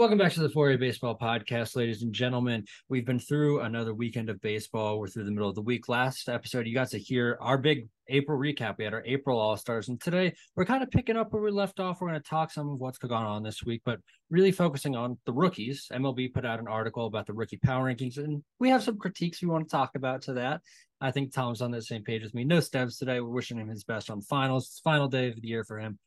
Welcome back to the 4A Baseball Podcast, ladies and gentlemen. We've been through another weekend of baseball. We're through the middle of the week. Last episode, you got to hear our big April recap. We had our April All Stars, and today we're kind of picking up where we left off. We're going to talk some of what's gone on this week, but really focusing on the rookies. MLB put out an article about the rookie power rankings, and we have some critiques we want to talk about to that. I think Tom's on the same page as me. No steps today. We're wishing him his best on finals. It's final day of the year for him.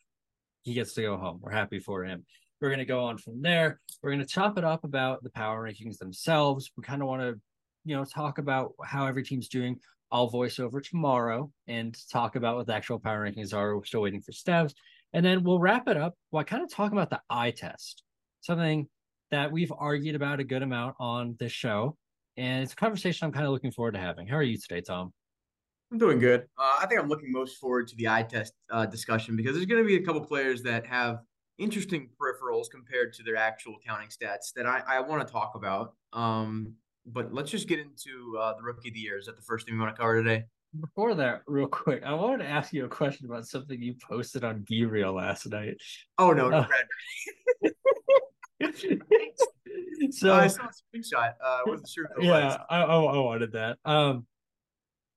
He gets to go home. We're happy for him. We're going to go on from there. We're going to chop it up about the power rankings themselves. We kind of want to, you know, talk about how every team's doing. I'll voice over tomorrow and talk about what the actual power rankings are. We're still waiting for steps. And then we'll wrap it up by kind of talking about the eye test, something that we've argued about a good amount on this show. And it's a conversation I'm kind of looking forward to having. How are you today, Tom? I'm doing good. Uh, I think I'm looking most forward to the eye test uh, discussion because there's going to be a couple players that have interesting peripherals compared to their actual counting stats that I, I want to talk about. Um, but let's just get into uh, the rookie of the year. Is that the first thing we want to cover today? Before that, real quick, I wanted to ask you a question about something you posted on BeReal last night. Oh no, no, uh, so uh, I saw a screenshot. Uh, I wasn't sure. yeah, I, I, I wanted that. Um,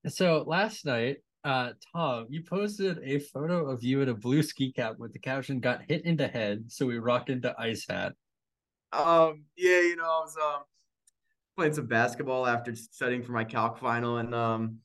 so last night uh, Tom, you posted a photo of you in a blue ski cap with the caption "Got hit in the head, so we rocked into ice hat." Um, yeah, you know, I was um playing some basketball after studying for my calc final, and um,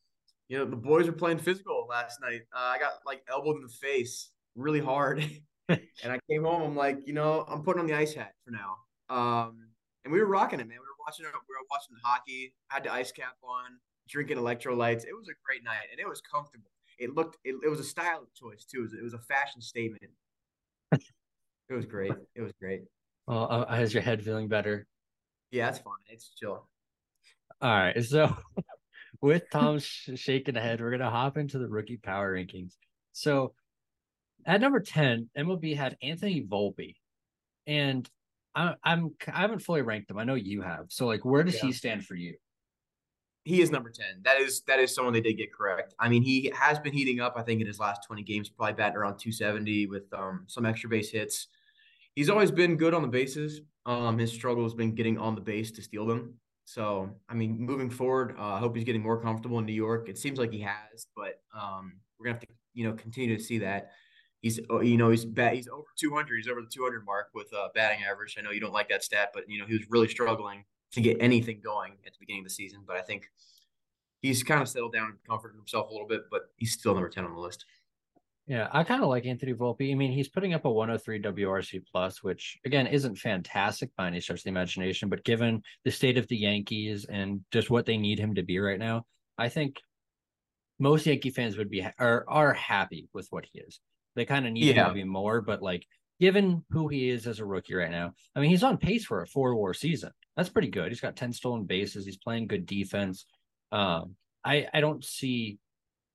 you know, the boys were playing physical last night. Uh, I got like elbowed in the face really hard, and I came home. I'm like, you know, I'm putting on the ice hat for now. Um, and we were rocking it, man. We were watching. We were watching the hockey. I had the ice cap on drinking electrolytes. It was a great night, and it was comfortable. It looked. It, it was a style choice too. It was, it was a fashion statement. it was great. It was great. Well, uh, has your head feeling better? Yeah, it's fine. It's chill. All right. So, with Tom sh- shaking the head, we're gonna hop into the rookie power rankings. So, at number ten, MLB had Anthony Volpe, and I, I'm I haven't fully ranked him. I know you have. So, like, where does yeah. he stand for you? He is number 10. That is that is someone they did get correct. I mean, he has been heating up, I think, in his last 20 games, probably batting around 270 with um, some extra base hits. He's always been good on the bases. Um, his struggle has been getting on the base to steal them. So, I mean, moving forward, uh, I hope he's getting more comfortable in New York. It seems like he has, but um, we're gonna have to, you know, continue to see that. He's, uh, you know, he's bat, he's over 200. He's over the 200 mark with uh, batting average. I know you don't like that stat, but you know, he was really struggling to get anything going at the beginning of the season. But I think he's kind of settled down and comforted himself a little bit, but he's still number 10 on the list. Yeah, I kind of like Anthony Volpe. I mean, he's putting up a 103 WRC plus, which again isn't fantastic by any stretch of the imagination, but given the state of the Yankees and just what they need him to be right now, I think most Yankee fans would be are are happy with what he is. They kind of need yeah. him to be more, but like given who he is as a rookie right now, I mean, he's on pace for a four war season. That's pretty good. He's got 10 stolen bases. He's playing good defense. Um, I, I don't see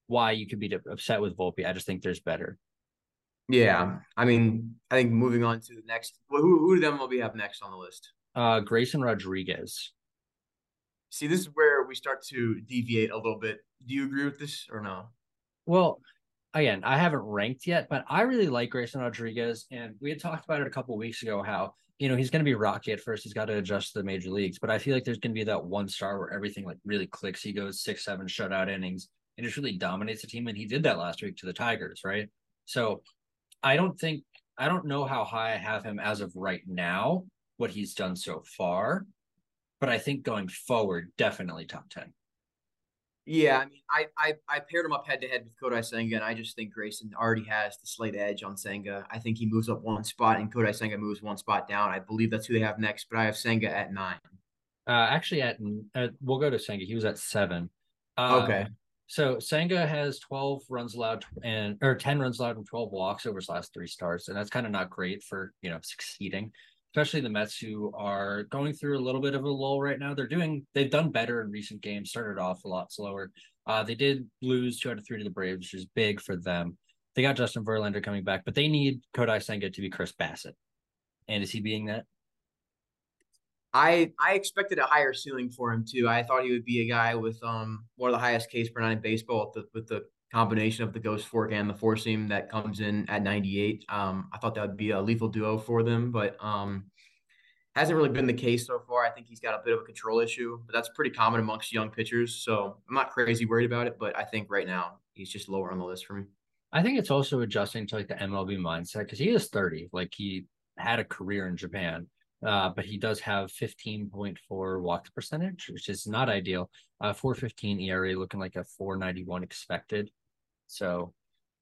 why you could be upset with Volpe. I just think there's better. Yeah. I mean, I think moving on to the next, who, who do them will we have next on the list? Uh, Grayson Rodriguez. See, this is where we start to deviate a little bit. Do you agree with this or no? Well, again, I haven't ranked yet, but I really like Grayson Rodriguez. And we had talked about it a couple weeks ago how you know, he's going to be rocky at first. He's got to adjust to the major leagues, but I feel like there's going to be that one star where everything like really clicks. He goes six, seven shutout innings and just really dominates the team. And he did that last week to the Tigers, right? So I don't think, I don't know how high I have him as of right now, what he's done so far, but I think going forward, definitely top 10. Yeah, I mean, I, I I paired him up head to head with Kodai Senga, and I just think Grayson already has the slight edge on Senga. I think he moves up one spot, and Kodai Senga moves one spot down. I believe that's who they have next, but I have Senga at nine. Uh, actually, at, at we'll go to Senga. He was at seven. Uh, okay. So Senga has twelve runs allowed and or ten runs allowed and twelve walks over his last three starts, and that's kind of not great for you know succeeding especially the Mets who are going through a little bit of a lull right now. They're doing they've done better in recent games, started off a lot slower. Uh, they did lose two out of three to the Braves, which is big for them. They got Justin Verlander coming back, but they need Kodai Senga to be Chris Bassitt. And is he being that? I I expected a higher ceiling for him too. I thought he would be a guy with um one of the highest Ks per nine in baseball with the, with the combination of the ghost fork and the four seam that comes in at 98. Um, I thought that would be a lethal duo for them, but um, Hasn't really been the case so far. I think he's got a bit of a control issue, but that's pretty common amongst young pitchers. So I'm not crazy worried about it, but I think right now he's just lower on the list for me. I think it's also adjusting to like the MLB mindset because he is 30. Like he had a career in Japan, uh, but he does have 15.4 walks percentage, which is not ideal. Uh, 415 ERA looking like a 491 expected. So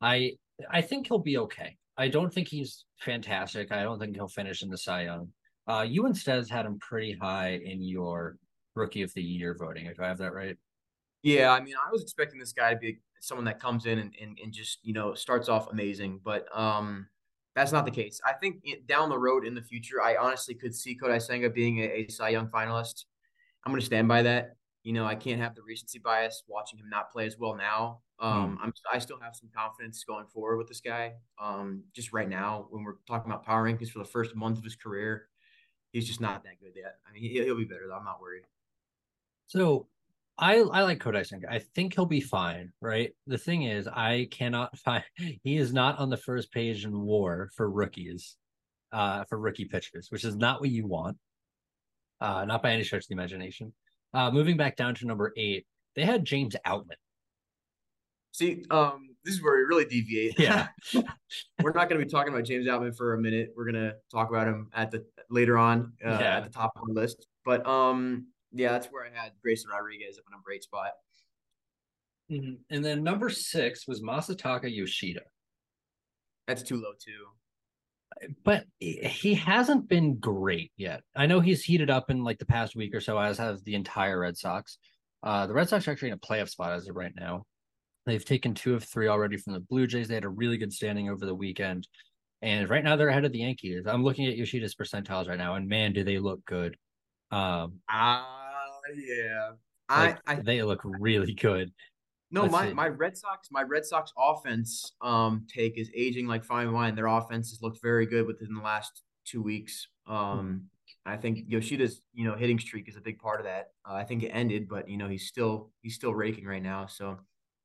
I I think he'll be okay. I don't think he's fantastic. I don't think he'll finish in the Cy Young. Uh, you instead had him pretty high in your rookie of the year voting, if I have that right. Yeah, I mean, I was expecting this guy to be someone that comes in and, and, and just, you know, starts off amazing, but um, that's not the case. I think it, down the road in the future, I honestly could see Kodai Senga being a, a Cy Young finalist. I'm going to stand by that. You know, I can't have the recency bias watching him not play as well now. Um, mm. I'm I still have some confidence going forward with this guy. Um, just right now, when we're talking about power rankings for the first month of his career, he's just not that good yet. I mean, he, will be better though. I'm not worried. So, I I like Kodai Senga. I think he'll be fine. Right. The thing is, I cannot find he is not on the first page in WAR for rookies, uh, for rookie pitchers, which is not what you want. Uh, not by any stretch of the imagination. Uh, moving back down to number eight, they had James Outman. See, um, this is where we really deviate. Yeah. We're not going to be talking about James Outman for a minute. We're going to talk about him at the later on uh, yeah. at the top of the list. But um, yeah, that's where I had Grayson Rodriguez up in number eight spot. Mm-hmm. And then number six was Masataka Yoshida. That's too low too. But he hasn't been great yet. I know he's heated up in like the past week or so, as has the entire Red Sox. Uh, the Red Sox are actually in a playoff spot as of right now. They've taken two of three already from the Blue Jays. They had a really good standing over the weekend. And right now they're ahead of the Yankees. I'm looking at Yoshida's percentiles right now, and man, do they look good. Um uh, yeah. Like, I, I they look really good. No, Let's my, see. my Red Sox, my Red Sox offense um take is aging like fine wine. Their offense has looked very good within the last two weeks. Um I think Yoshida's, you know, hitting streak is a big part of that. Uh, I think it ended, but you know, he's still he's still raking right now. So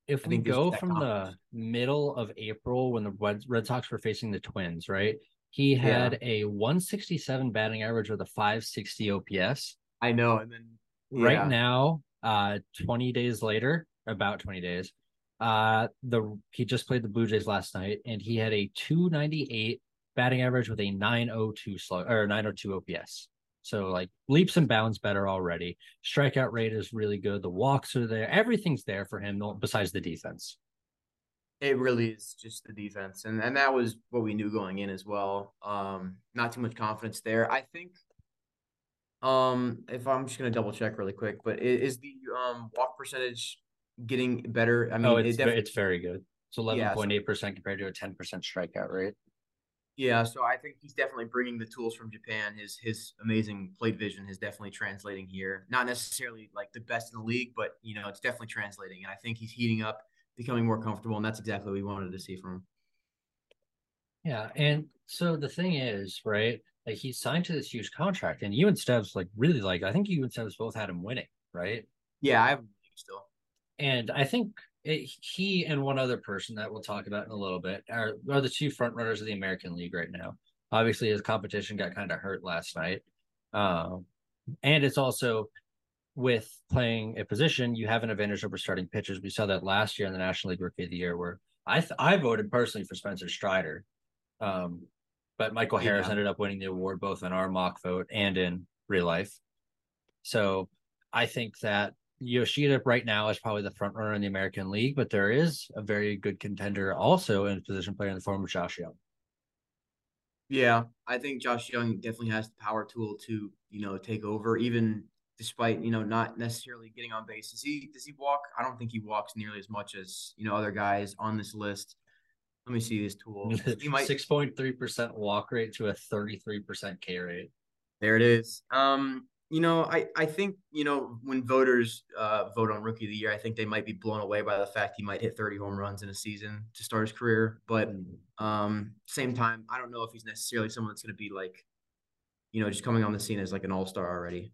if we go from the middle of April when the Red, Red Sox were facing the Twins, right? He had yeah. a 167 batting average with a 560 OPS. I know. And then yeah. right now, uh 20 days later, about 20 days, uh the he just played the Blue Jays last night and he had a 298 batting average with a 902 slow or 902 OPS. So like leaps and bounds better already. Strikeout rate is really good. The walks are there. Everything's there for him besides the defense. It really is just the defense. And and that was what we knew going in as well. Um not too much confidence there. I think um if I'm just gonna double check really quick, but is, the um walk percentage getting better? I mean oh, it's, it it's very good. It's eleven point eight percent compared to a ten percent strikeout rate. Yeah, so I think he's definitely bringing the tools from Japan. His his amazing plate vision is definitely translating here. Not necessarily like the best in the league, but you know it's definitely translating. And I think he's heating up, becoming more comfortable, and that's exactly what we wanted to see from him. Yeah, and so the thing is, right? Like he signed to this huge contract, and you and Steves like really like. I think you and Steves both had him winning, right? Yeah, I have still. And I think it, he and one other person that we'll talk about in a little bit are, are the two front runners of the American League right now. Obviously, his competition got kind of hurt last night. Um, and it's also with playing a position, you have an advantage over starting pitchers. We saw that last year in the National League Rookie of the Year, where I th- I voted personally for Spencer Strider, um, but Michael Harris yeah. ended up winning the award both in our mock vote and in real life. So I think that Yoshida right now is probably the front runner in the American League, but there is a very good contender also in position player in the form of Josh Jung. Yeah, I think Josh Jung definitely has the power tool to, you know, take over, even despite, you know, not necessarily getting on base. Does he does he walk? I don't think he walks nearly as much as, you know, other guys on this list. Let me see his tool. He might six point three percent walk rate to a thirty three percent K rate. There it is. Um, you know, I, I think, you know, when voters uh, vote on rookie of the year, I think they might be blown away by the fact he might hit 30 home runs in a season to start his career. But um, same time, I don't know if he's necessarily someone that's going to be like, you know, just coming on the scene as like an all star already.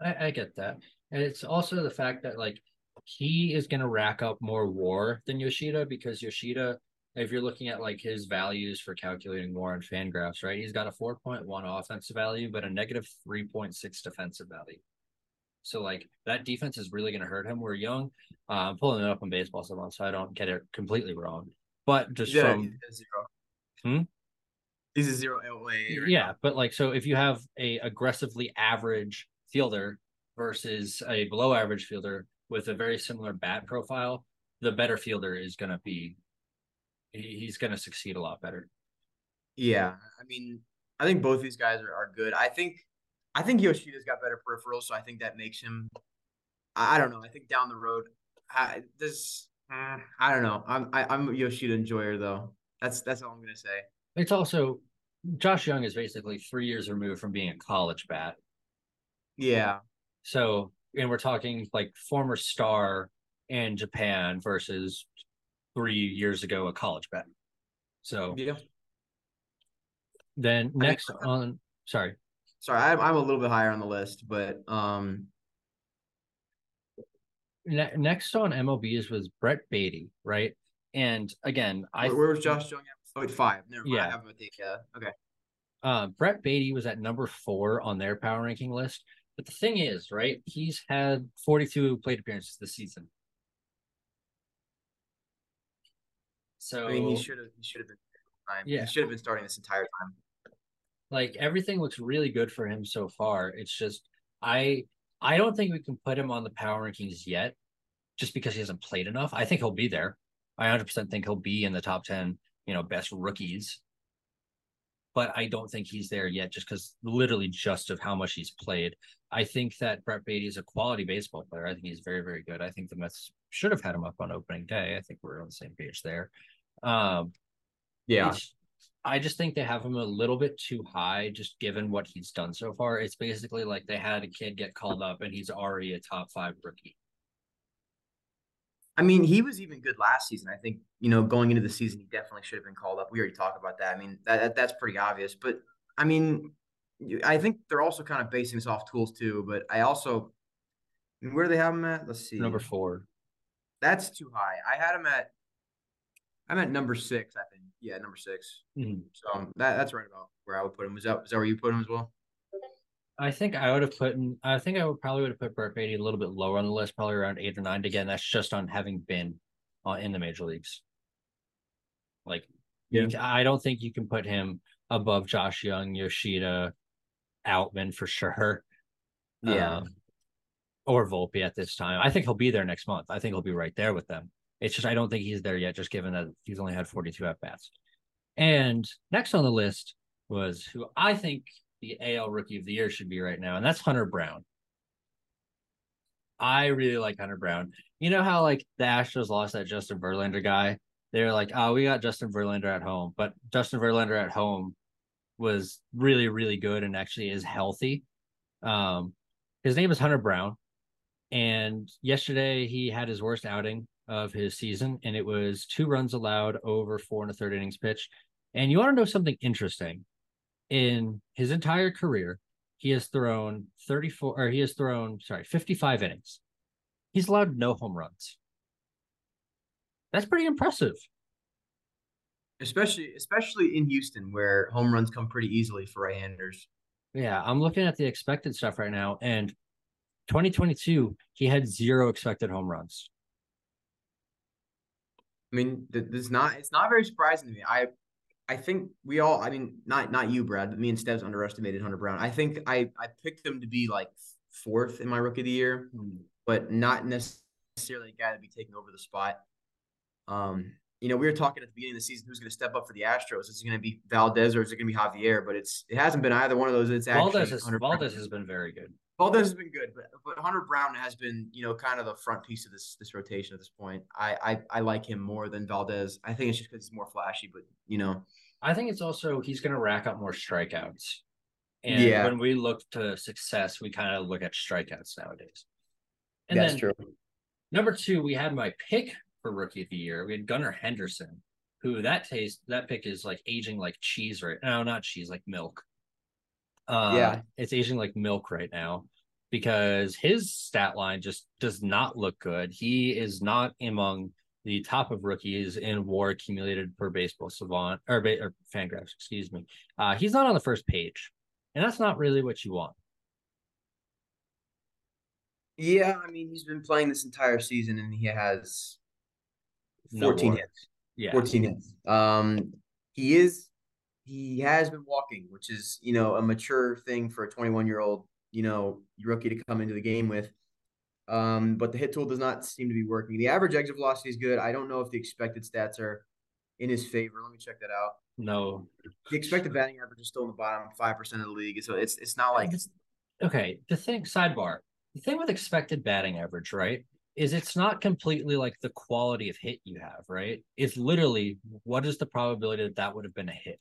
I, I get that. And it's also the fact that like he is going to rack up more war than Yoshida because Yoshida if you're looking at like his values for calculating more on Fangraphs, right? He's got a 4.1 offensive value, but a negative 3.6 defensive value. So like that defense is really going to hurt him. We're young. Uh, I'm pulling it up on baseball so so I don't get it completely wrong. But just Yeah, from he's zero. Hmm? He's a zero LA. right yeah, now. but like so if you have a aggressively average fielder versus a below average fielder with a very similar bat profile, the better fielder is going to be he's going to succeed a lot better. Yeah, I mean, I think both these guys are, are good. I think, I think Yoshida's got better peripherals, so I think that makes him. I, I don't know. I think down the road, I, this, eh, I don't know. I'm I, I'm a Yoshida enjoyer though. That's that's all I'm gonna say. It's also Josh Jung is basically 3 years removed from being a college bat. Yeah, So, and we're talking like former star in Japan versus 3 years ago a college bet. So, yeah. then next on sorry, Sorry, I'm I'm a little bit higher on the list, but um, Ne- next on MLBs was Brett Baty, right? And again, I where, where was Josh Jung? at? Oh, five. Never mind. Yeah. I have him at the yeah. Okay. uh, Brett Baty was at number four on their power ranking list. But the thing is, right? He's had 42 plate appearances this season. So I mean, he should have he should have been time. Yeah. He should have been starting this entire time. like everything looks really good for him so far. It's just I I don't think we can put him on the power rankings yet, just because he hasn't played enough. I think he'll be there. I 100% think he'll be in the top 10, you know, best rookies. But I don't think he's there yet, just because literally just of how much he's played. I think that Brett Baty is a quality baseball player. I think he's very, very good. I think the Mets should have had him up on opening day. I think we're on the same page there. Um, Yeah. I just think they have him a little bit too high, just given what he's done so far. It's basically like they had a kid get called up and he's already a top five rookie. I mean, he was even good last season. I think, you know, going into the season, he definitely should have been called up. We already talked about that. I mean, that, that that's pretty obvious. But I mean, I think they're also kind of basing this off tools too. But I also, where do they have him at? Let's see. Number four. That's too high. I had him at, I'm at number six. I think. Yeah, number 6 Mhm. So um, that that's right about where I would put him. Is that is that where you put him as well? I think I would have put in, I think I would probably would have put Brett Baty a little bit lower on the list, probably around eight or nine. Again, that's just on having been uh, in the major leagues. Like, Yeah. I don't think you can put him above Josh Jung, Yoshida, Outman for sure. Yeah. Um, or Volpe at this time. I think he'll be there next month. I think he'll be right there with them. It's just I don't think he's there yet, just given that he's only had 42 at bats. And next on the list was who I think the AL Rookie of the Year should be right now, and that's Hunter Brown. I really like Hunter Brown. You know how like the Astros lost that Justin Verlander guy? They're like, oh, we got Justin Verlander at home, but Justin Verlander at home was really, really good and actually is healthy. Um, his name is Hunter Brown, and yesterday he had his worst outing of his season, and it was two runs allowed over four and a third innings pitched. And you want to know something interesting? In his entire career, he has thrown 34 or he has thrown, sorry, 55 innings. He's allowed no home runs. That's pretty impressive. Especially especially in Houston, where home runs come pretty easily for right-handers. Yeah, I'm looking at the expected stuff right now, and 2022 he had zero expected home runs. I mean, this not it's not very surprising to me. I I think we all I mean, not not you, Brad, but me and Steves underestimated Hunter Brown. I think I I picked him to be like fourth in my rookie of the year, but not necessarily a guy to be taking over the spot. Um, you know, we were talking at the beginning of the season who's going to step up for the Astros. Is it going to be Valdez or is it going to be Javier? But it's it hasn't been either one of those. It's actually Valdez has, Hunter Brown. Valdez has been very good. Valdez has been good, but but Hunter Brown has been, you know, kind of the front piece of this this rotation at this point. I I, I like him more than Valdez. I think it's just because he's more flashy, but you know, I think it's also he's going to rack up more strikeouts. And Yeah. when we look to success, we kind of look at strikeouts nowadays. And that's then true. number two, we had my pick for rookie of the year. We had Gunnar Henderson, who that taste that pick is like aging like cheese right now, not cheese, like milk. Uh, Yeah. it's aging like milk right now because his stat line just does not look good. He is not among the top of rookies in WAR accumulated per Baseball Savant or, or Fangraphs, excuse me. Uh, he's not on the first page, and that's not really what you want. Yeah, I mean, he's been playing this entire season, and he has 14 no hits. Yeah, 14 hits. Um, he is he has been walking, which is you know a mature thing for a 21 year old you know rookie to come into the game with. Um, but the hit tool does not seem to be working. The average exit velocity is good. I don't know if the expected stats are in his favor. Let me check that out. No, the expected batting average is still in the bottom five percent of the league, so it's it's not like it's okay. The thing sidebar, the thing with expected batting average, right? is it's not completely like the quality of hit you have, right? It's literally what is the probability that that would have been a hit?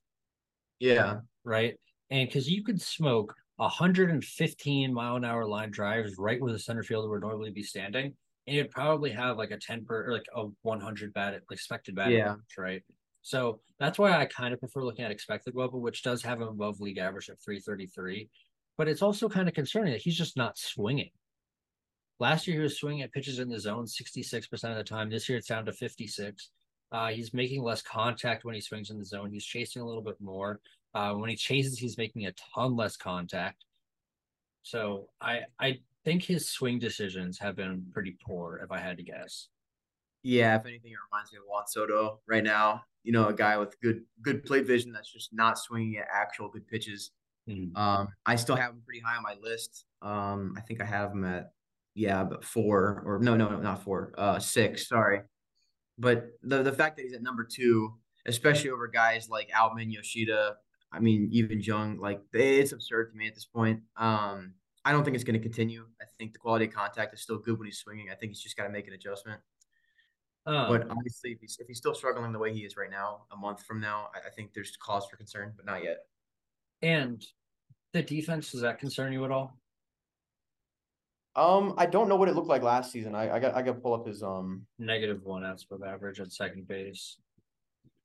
Yeah. Right. And because you could smoke 115 mile an hour line drives right where the center fielder would normally be standing, and you'd probably have like a 10 per or like a 100 bat expected bat yeah. average, right? So that's why I kind of prefer looking at expected WOBA, which does have an above league average of 333. But it's also kind of concerning that he's just not swinging. Last year, he was swinging at pitches in the zone 66% of the time. This year, it's down to 56. Uh, he's making less contact when he swings in the zone. He's chasing a little bit more. Uh, when he chases, he's making a ton less contact. So I I think his swing decisions have been pretty poor, if I had to guess. Yeah, if anything, it reminds me of Juan Soto right now. You know, a guy with good good plate vision that's just not swinging at actual good pitches. Mm-hmm. Um, I still have him pretty high on my list. Um, I think I have him at yeah, but four or no, no, no, not four, uh, six. Sorry, but the the fact that he's at number two, especially over guys like Outman, Yoshida, I mean, even Jung, like it's absurd to me at this point. Um, I don't think it's going to continue. I think the quality of contact is still good when he's swinging. I think he's just got to make an adjustment. Um, but obviously, if he's, if he's still struggling the way he is right now, a month from now, I, I think there's cause for concern, but not yet. And the defense does that concern you at all? Um, I don't know what it looked like last season. I, I got I got to pull up his um negative one outs above average at second base,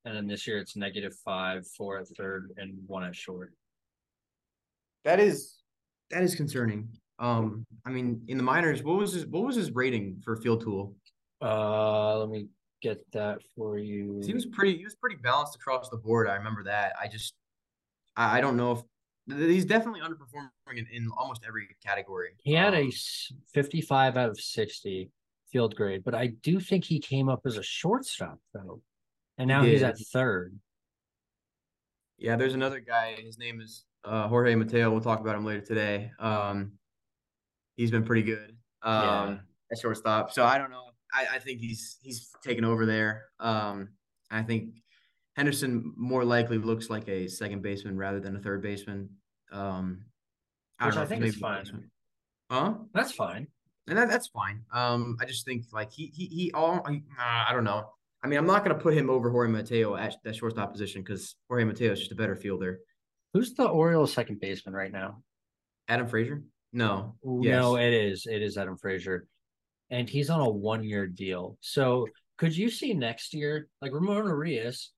and then this year it's negative five, four at third, and one at short. That is that is concerning. Um, I mean, in the minors, what was his what was his rating for field tool? Uh, let me get that for you. He was pretty he was pretty balanced across the board. I remember that. I just I, I don't know if he's definitely underperforming in, in almost every category. He had um, a 55 out of 60 field grade, but I do think he came up as a shortstop though. And now he he's at third. Yeah, there's another guy. His name is uh, Jorge Mateo. We'll talk about him later today. Um, he's been pretty good um, yeah. at shortstop. So I don't know. I, I think he's he's taken over there. Um, I think Henderson more likely looks like a second baseman rather than a third baseman. Um, I Which I think is fine. Huh? That's fine. And that, that's fine. Um, I just think like he he he all he, uh, I don't know. I mean, I'm not going to put him over Jorge Mateo at that shortstop position because Jorge Mateo is just a better fielder. Who's the Orioles second baseman right now? Adam Frazier? No. Yes. No, it is. It is Adam Frazier. And he's on a one year deal. So could you see next year, like Ramon Urias,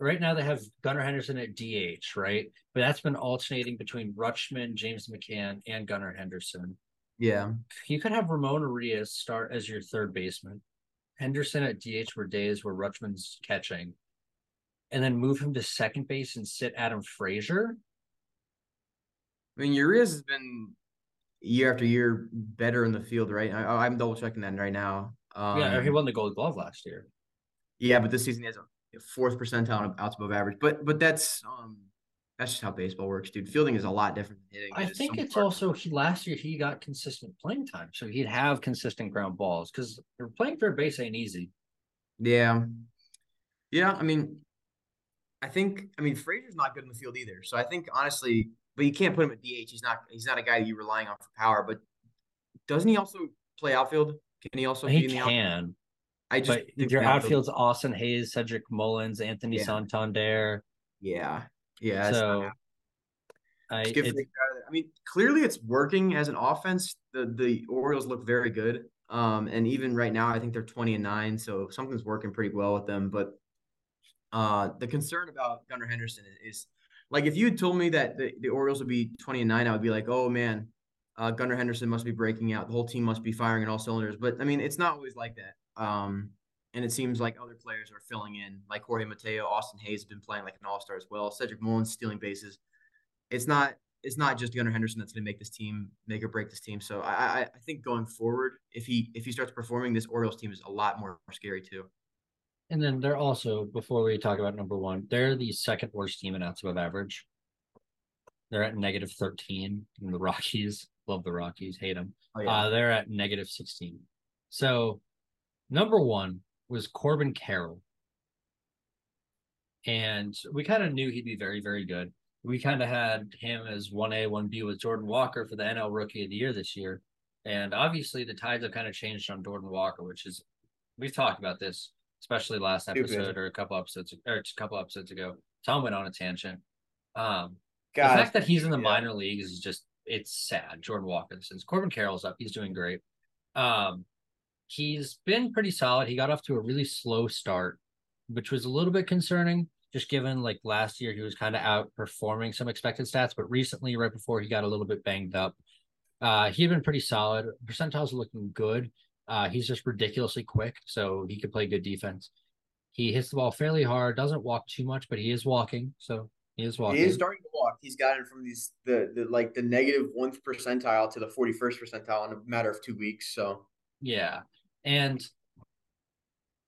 right now they have Gunnar Henderson at DH, right? But that's been alternating between Rutschman, James McCann, and Gunnar Henderson. Yeah. You could have Ramon Urias start as your third baseman. Henderson at DH for days where Rutschman's catching. And then move him to second base and sit Adam Frazier. I mean, Urias has been year after year better in the field, right? I, am double checking that right now. Um, yeah, he won the Gold Glove last year. Yeah, but this season he has a fourth percentile outs above average. But but that's um that's just how baseball works, dude. Fielding is a lot different than hitting. I think it's also he last year he got consistent playing time, so he'd have consistent ground balls because playing third base ain't easy. Yeah, yeah. I mean, I think I mean Frazier's not good in the field either. So I think honestly, but you can't put him at DH. He's not he's not a guy that you're relying on for power. But doesn't he also play outfield? Can he also? He can. I just but your outfield's Austin Hays, Cedric Mullins, Anthony yeah. Santander. Yeah, yeah. So I, I mean, clearly it's working as an offense. The the Orioles look very good. Um, and even right now, I think they're twenty and nine, so something's working pretty well with them. But uh, the concern about Gunnar Henderson is, is like if you had told me that the, the Orioles would be twenty and nine, I would be like, oh man, uh, Gunnar Henderson must be breaking out. The whole team must be firing in all cylinders. But I mean, it's not always like that. Um, and it seems like other players are filling in, like Jorge Mateo, Austin Hays has been playing like an all star as well. Cedric Mullins stealing bases. It's not it's not just Gunnar Henderson that's going to make this team make or break this team. So I, I I think going forward, if he if he starts performing, this Orioles team is a lot more scary too. And then they're also before we talk about number one, they're the second worst team in outs above average. They're at negative thirteen. And the Rockies love the Rockies, hate them. Oh, yeah. uh, they're at negative sixteen. So number one was Corbin Carroll. And we kind of knew he'd be very, very good. We kind of had him as 1A, 1B with Jordan Walker for the NL Rookie of the Year this year. And obviously, the tides have kind of changed on Jordan Walker, which is, we've talked about this, especially last episode or a couple episodes, or a couple episodes ago. Tom went on a tangent. Um, the fact that he's in the yeah. minor leagues is just, it's sad. Jordan Walker, since Corbin Carroll's up, he's doing great. Um, he's been pretty solid. He got off to a really slow start, which was a little bit concerning, just given like last year he was kind of outperforming some expected stats, but recently, right before he got a little bit banged up, uh, he had been pretty solid. Percentiles looking good. Uh, he's just ridiculously quick, so he could play good defense. He hits the ball fairly hard, doesn't walk too much, but he is walking, so he is walking. He is starting to walk. He's gotten from these the, the like the negative one percentile to the forty first percentile in a matter of two weeks. So yeah, and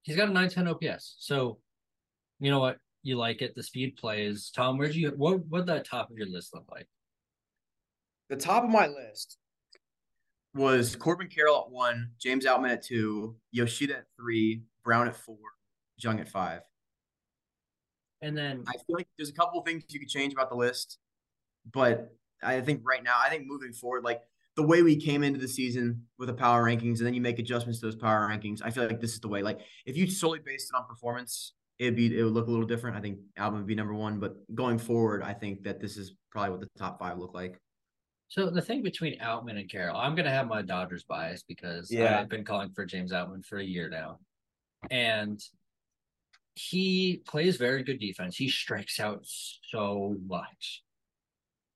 he's got a 910 OPS. So, you know what? You like it. The speed plays. Tom, where'd you what what the top of your list look like? The top of my list was Corbin Carroll at one, James Outman at two, Yoshida at three, Brown at four, Jung at five. And then I feel like there's a couple of things you could change about the list, but I think right now, I think moving forward, like the way we came into the season with the power rankings and then you make adjustments to those power rankings, I feel like this is the way. Like if you solely based it on performance, it'd be it would look a little different. I think Alvin would be number one, but going forward, I think that this is probably what the top five look like. So the thing between Outman and Carroll, I'm gonna have my Dodgers bias because yeah. I've been calling for James Outman for a year now. And he plays very good defense. He strikes out so much.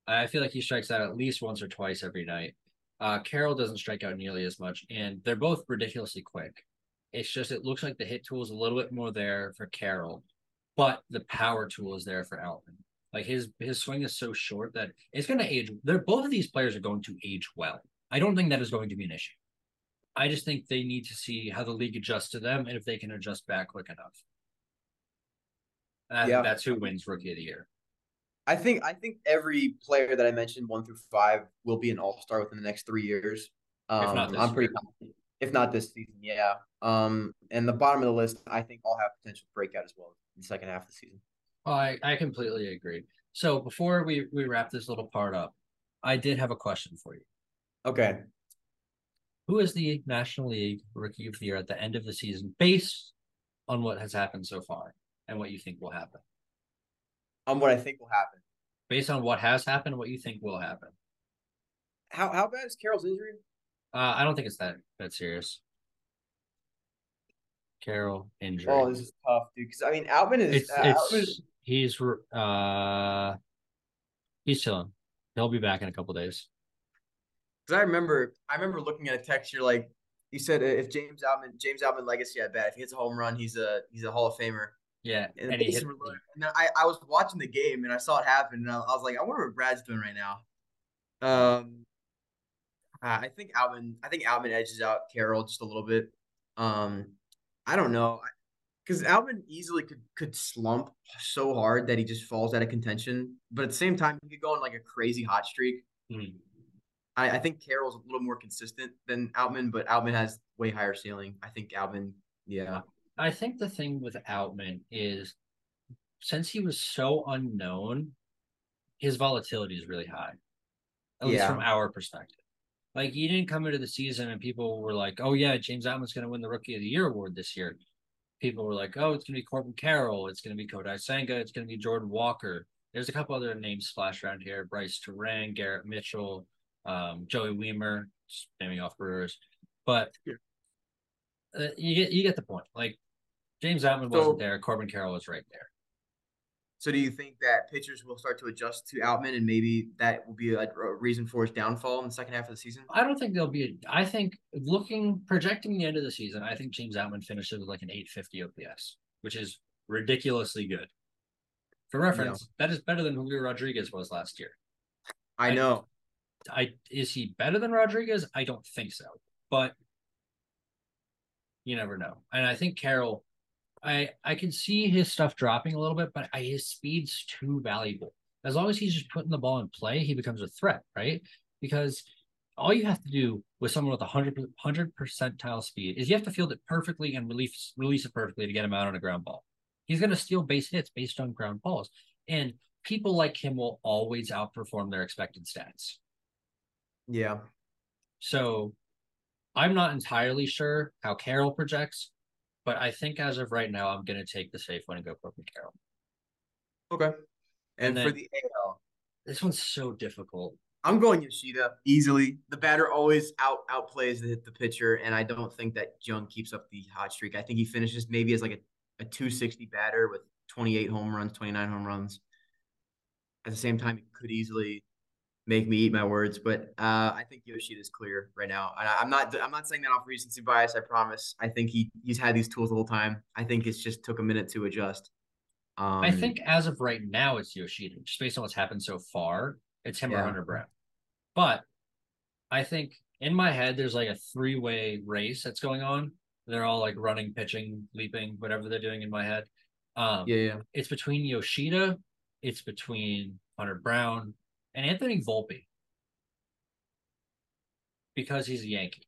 I feel like he strikes out at least once or twice every night. Uh, Carroll doesn't strike out nearly as much, and they're both ridiculously quick. It's just it looks like the hit tool is a little bit more there for Carroll, but the power tool is there for Outman. Like his his swing is so short that it's going to age. They're both of these players are going to age well. I don't think that is going to be an issue. I just think they need to see how the league adjusts to them and if they can adjust back quick enough. And yeah. that's who wins Rookie of the Year. I think I think every player that I mentioned one through five will be an all star within the next three years. Um, I'm pretty confident. If not this season, yeah. Um, and the bottom of the list, I think all have potential breakout as well in the second half of the season. Oh, I, I completely agree. So before we, we wrap this little part up, I did have a question for you. Okay. Who is the National League Rookie of the Year at the end of the season based on what has happened so far and what you think will happen? On what I think will happen. Based on what has happened, what you think will happen. How how bad is Carroll's injury? Uh, I don't think it's that that serious. Carroll injury. Oh, this is tough, dude. Because I mean, Alvin is. It's, uh, it's Outman... he's uh he's chilling. He'll be back in a couple days. Because I remember, I remember looking at a text. You're like, you said if James Alvin, James Alvin legacy at bat, if he hits a home run, he's a he's a Hall of Famer. Yeah, and, and, hit, and I, I was watching the game and I saw it happen and I, I was like, I wonder what Brad's doing right now. Um, I think Alvin, I think Alvin edges out Carroll just a little bit. Um, I don't know, because Alvin easily could could slump so hard that he just falls out of contention. But at the same time, he could go on like a crazy hot streak. Mm-hmm. I, I think Carroll's a little more consistent than Outman, but Outman has way higher ceiling. I think Outman, yeah. I think the thing with Outman is since he was so unknown, his volatility is really high. At yeah. least from our perspective. Like he didn't come into the season and people were like, "Oh yeah, James Outman's going to win the Rookie of the Year award this year." People were like, "Oh, it's going to be Corbin Carroll, it's going to be Kodai Senga, it's going to be Jordan Walker." There's a couple other names splashed around here: Brice Turang, Garrett Mitchell, um, Joey Wiemer, naming off Brewers. But uh, you get you get the point. Like James Outman so, wasn't there. Corbin Carroll was right there. So do you think that pitchers will start to adjust to Outman, and maybe that will be a, a reason for his downfall in the second half of the season? I don't think there'll be. A, I think looking projecting the end of the season, I think James Outman finishes with like an 850 OPS, which is ridiculously good. For reference, that is better than Julio Rodriguez was last year. I know. I, I is he better than Rodriguez? I don't think so, but you never know. And I think Carroll I I can see his stuff dropping a little bit, but I, his speed's too valuable. As long as he's just putting the ball in play, he becomes a threat, right? Because all you have to do with someone with a 100, 100 percentile speed is you have to field it perfectly and release release it perfectly to get him out on a ground ball. He's going to steal base hits based on ground balls, and people like him will always outperform their expected stats. Yeah. So I'm not entirely sure how Carroll projects, but I think as of right now, I'm going to take the safe one and go Corbin Carroll. Okay. And, and for the AL, this one's so difficult. I'm going Yoshida easily. The batter always out outplays the, the pitcher, and I don't think that Jung keeps up the hot streak. I think he finishes maybe as like a, a 260 batter with 28 home runs, 29 home runs. At the same time, he could easily make me eat my words, but uh, I think Yoshida is clear right now. And I, am not I'm not saying that off recency bias. I promise. I think he he's had these tools the whole time. I think it's just took a minute to adjust. Um, I think as of right now, it's Yoshida, just based on what's happened so far. It's him yeah. or Hunter Brown, but I think in my head there's like a three way race that's going on. They're all like running, pitching, leaping, whatever they're doing in my head. Um, yeah, yeah. It's between Yoshida, it's between Hunter Brown, and Anthony Volpe because he's a Yankee.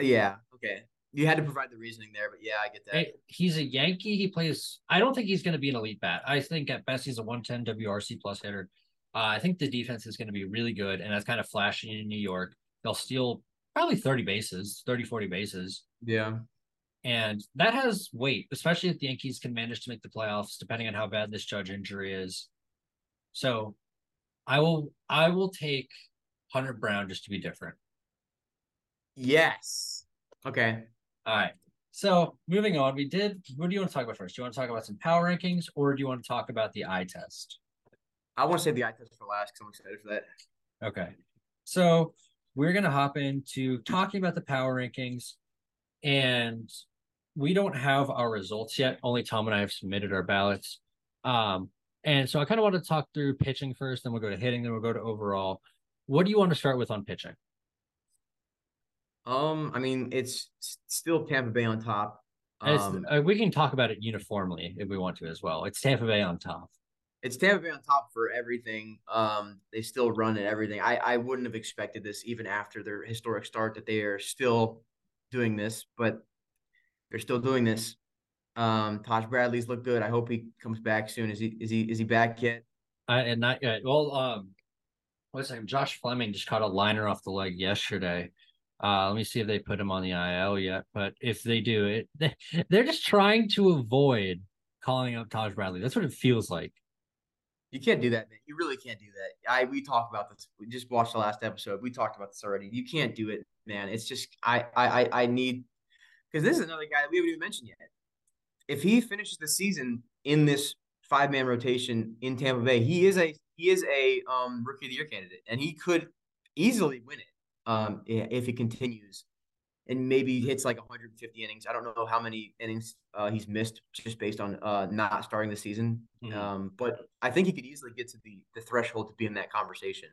Yeah. Okay. You had to provide the reasoning there, but yeah, I get that. He's a Yankee. He plays. I don't think he's going to be an elite bat. I think at best he's a 110 WRC plus hitter. Uh, I think the defense is going to be really good, and that's kind of flashing in New York. They'll steal probably 30 bases, 30, 40 bases. Yeah. And that has weight, especially if the Yankees can manage to make the playoffs, depending on how bad this judge injury is. So I will I will take Hunter Brown just to be different. Yes. Okay. All right. So moving on, we did. What do you want to talk about first? Do you want to talk about some power rankings, or do you want to talk about the eye test? I want to say the eye test for last because I'm excited for that. Okay. So we're gonna hop into talking about the power rankings, and we don't have our results yet. Only Tom and I have submitted our ballots. Um, and so I kind of want to talk through pitching first, then we'll go to hitting, then we'll go to overall. What do you want to start with on pitching? Um, I mean, it's still Tampa Bay on top. Um, uh, we can talk about it uniformly if we want to as well. It's Tampa Bay on top. It's Tampa Bay on top for everything. Um, they still run at everything. I, I wouldn't have expected this even after their historic start that they are still doing this, but they're still doing this. Um, Taj Bradley's looked good. I hope he comes back soon. Is he is he is he back yet? I and not yet. Well, um, what's his name? Josh Fleming just caught a liner off the leg yesterday. Uh, let me see if they put him on the IL yet. But if they do it, they, they're just trying to avoid calling up Taj Bradley. That's what it feels like. You can't do that, man. You really can't do that. I we talked about this. We just watched the last episode. We talked about this already. You can't do it, man. It's just I I I need because this is another guy we haven't even mentioned yet if he finishes the season in this five man rotation in Tampa Bay, he is a he is a um, rookie of the year candidate, and he could easily win it um, if he continues and maybe hits like 150 innings. I don't know how many innings uh, he's missed just based on uh, not starting the season, mm-hmm. um, but I think he could easily get to the the threshold to be in that conversation.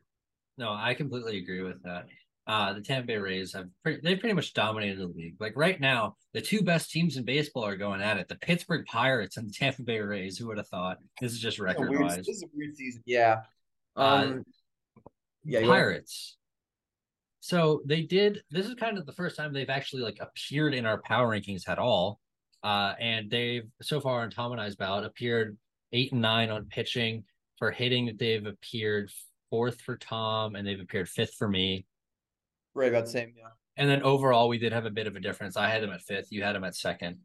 No, I completely agree with that uh, the Tampa Bay Rays have pretty, they pretty much dominated the league. Like right now, the two best teams in baseball are going at it: the Pittsburgh Pirates and the Tampa Bay Rays. Who would have thought? This is just record wise. This is a weird season. Yeah. Um. Uh, yeah. Pirates. So they did. This is kind of the first time they've actually like appeared in our power rankings at all. Uh, and they've so far on Tom and I's ballot appeared eight and nine on pitching. For hitting, they've appeared fourth for Tom, and they've appeared fifth for me. Right about the same, yeah. And then overall, we did have a bit of a difference. I had them at fifth. You had them at second.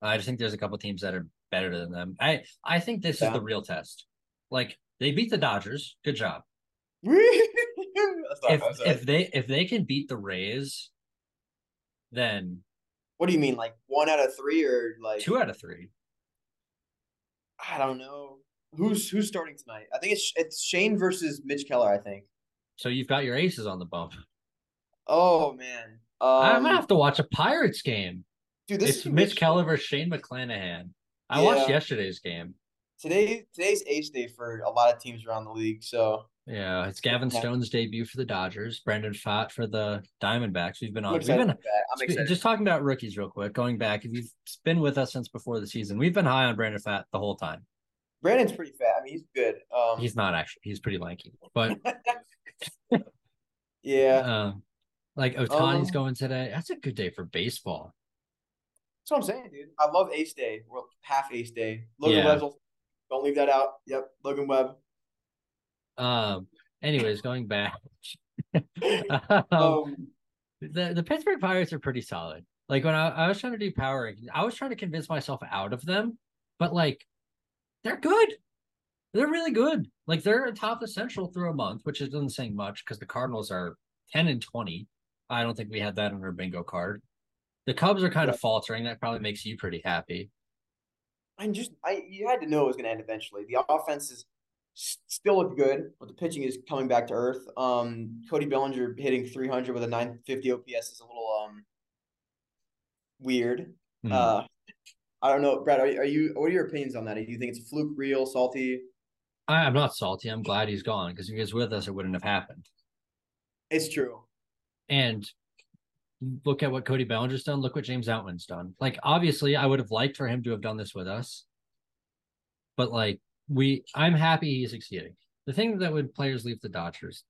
I just think there's a couple teams that are better than them. I I think this yeah. is the real test. Like they beat the Dodgers. Good job. if if they if they can beat the Rays, then what do you mean? Like one out of three or like two out of three? I don't know. Who's who's starting tonight? I think it's it's Shane versus Mitch Keller. I think. So you've got your aces on the bump. Oh man, um, I'm gonna have to watch a Pirates game. dude. This It's is Mitch versus Shane McClanahan. I watched yesterday's game. Today today's ace day for a lot of teams around the league. So Yeah, it's Gavin Yeah. Stone's debut for the Dodgers. Brandon Pfaadt for the Diamondbacks. We've been on. We've been. Just talking about rookies real quick. Going back, if you've been with us since before the season, we've been high on Brandon Pfaadt the whole time. Brandon's pretty fat. I mean, he's good. Um, He's not actually. He's pretty lanky, but yeah, um, like Ohtani's Um, going today. That's a good day for baseball. that's what I'm saying, dude. I love ace day. Well, half ace day. Logan Yeah. Webb's. Don't leave that out. Yep, Logan Webb. Um. Anyways, going back. um, Um, the the Pittsburgh Pirates are pretty solid. Like when I, I was trying to do power rankings, I was trying to convince myself out of them, but like they're good. They're really good. Like they're atop the Central through a month, which isn't saying much because the Cardinals are ten and twenty. I don't think we had that on our bingo card. The Cubs are kind of faltering. That probably makes you pretty happy. I just, I you had to know it was going to end eventually. The offense is still look good, but the pitching is coming back to earth. Um, Cody Bellinger hitting 300 with a 950 OPS is a little um weird. Hmm. Uh, I don't know, Brad. Are, are you? What are your opinions on that? Do you think it's a fluke, real, salty? I, I'm not salty. I'm glad he's gone because if he was with us, it wouldn't have happened. It's true. And look at what Cody Bellinger's done. Look what James Outman's done. Like, obviously, I would have liked for him to have done this with us, but like, we, I'm happy he's succeeding. The thing that when players leave the Dodgers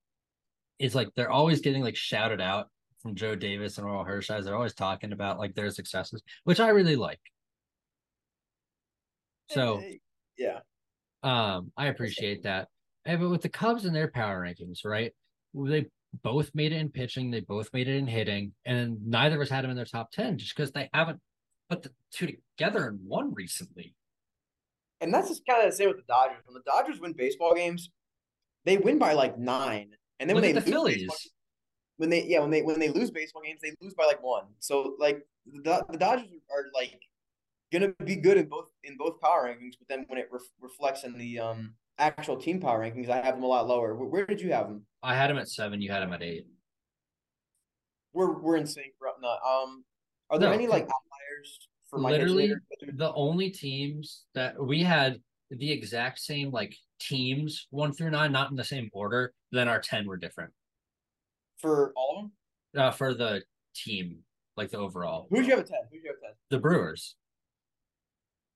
is like they're always getting like shouted out from Joe Davis and Orel Hershiser. They're always talking about like their successes, which I really like. So, Eh, yeah, um, I appreciate that. And but with the Cubs and their power rankings, right? They both made it in pitching, they both made it in hitting, and neither of us had them in their top ten just because they haven't put the two together in one recently. and that's just kind of the same with the Dodgers. When the Dodgers win baseball games, they win by like nine, and then Look when they the lose Phillies. baseball- when they yeah when they when they lose baseball games, they lose by like one. So like the the Dodgers are like gonna be good in both in both power rankings, but then when it ref- reflects in the um actual team power rankings, I have them a lot lower. Where, where did you have them? I had them at seven, you had them at eight. We're we're in sync. Um, are there No, any like outliers for my Literally, the only teams that we had the exact same like teams one through nine, not in the same order, then our ten were different. for all of them? Uh, for the team, like the overall. Who'd you have at ten? Who'd you have at ten? The Brewers.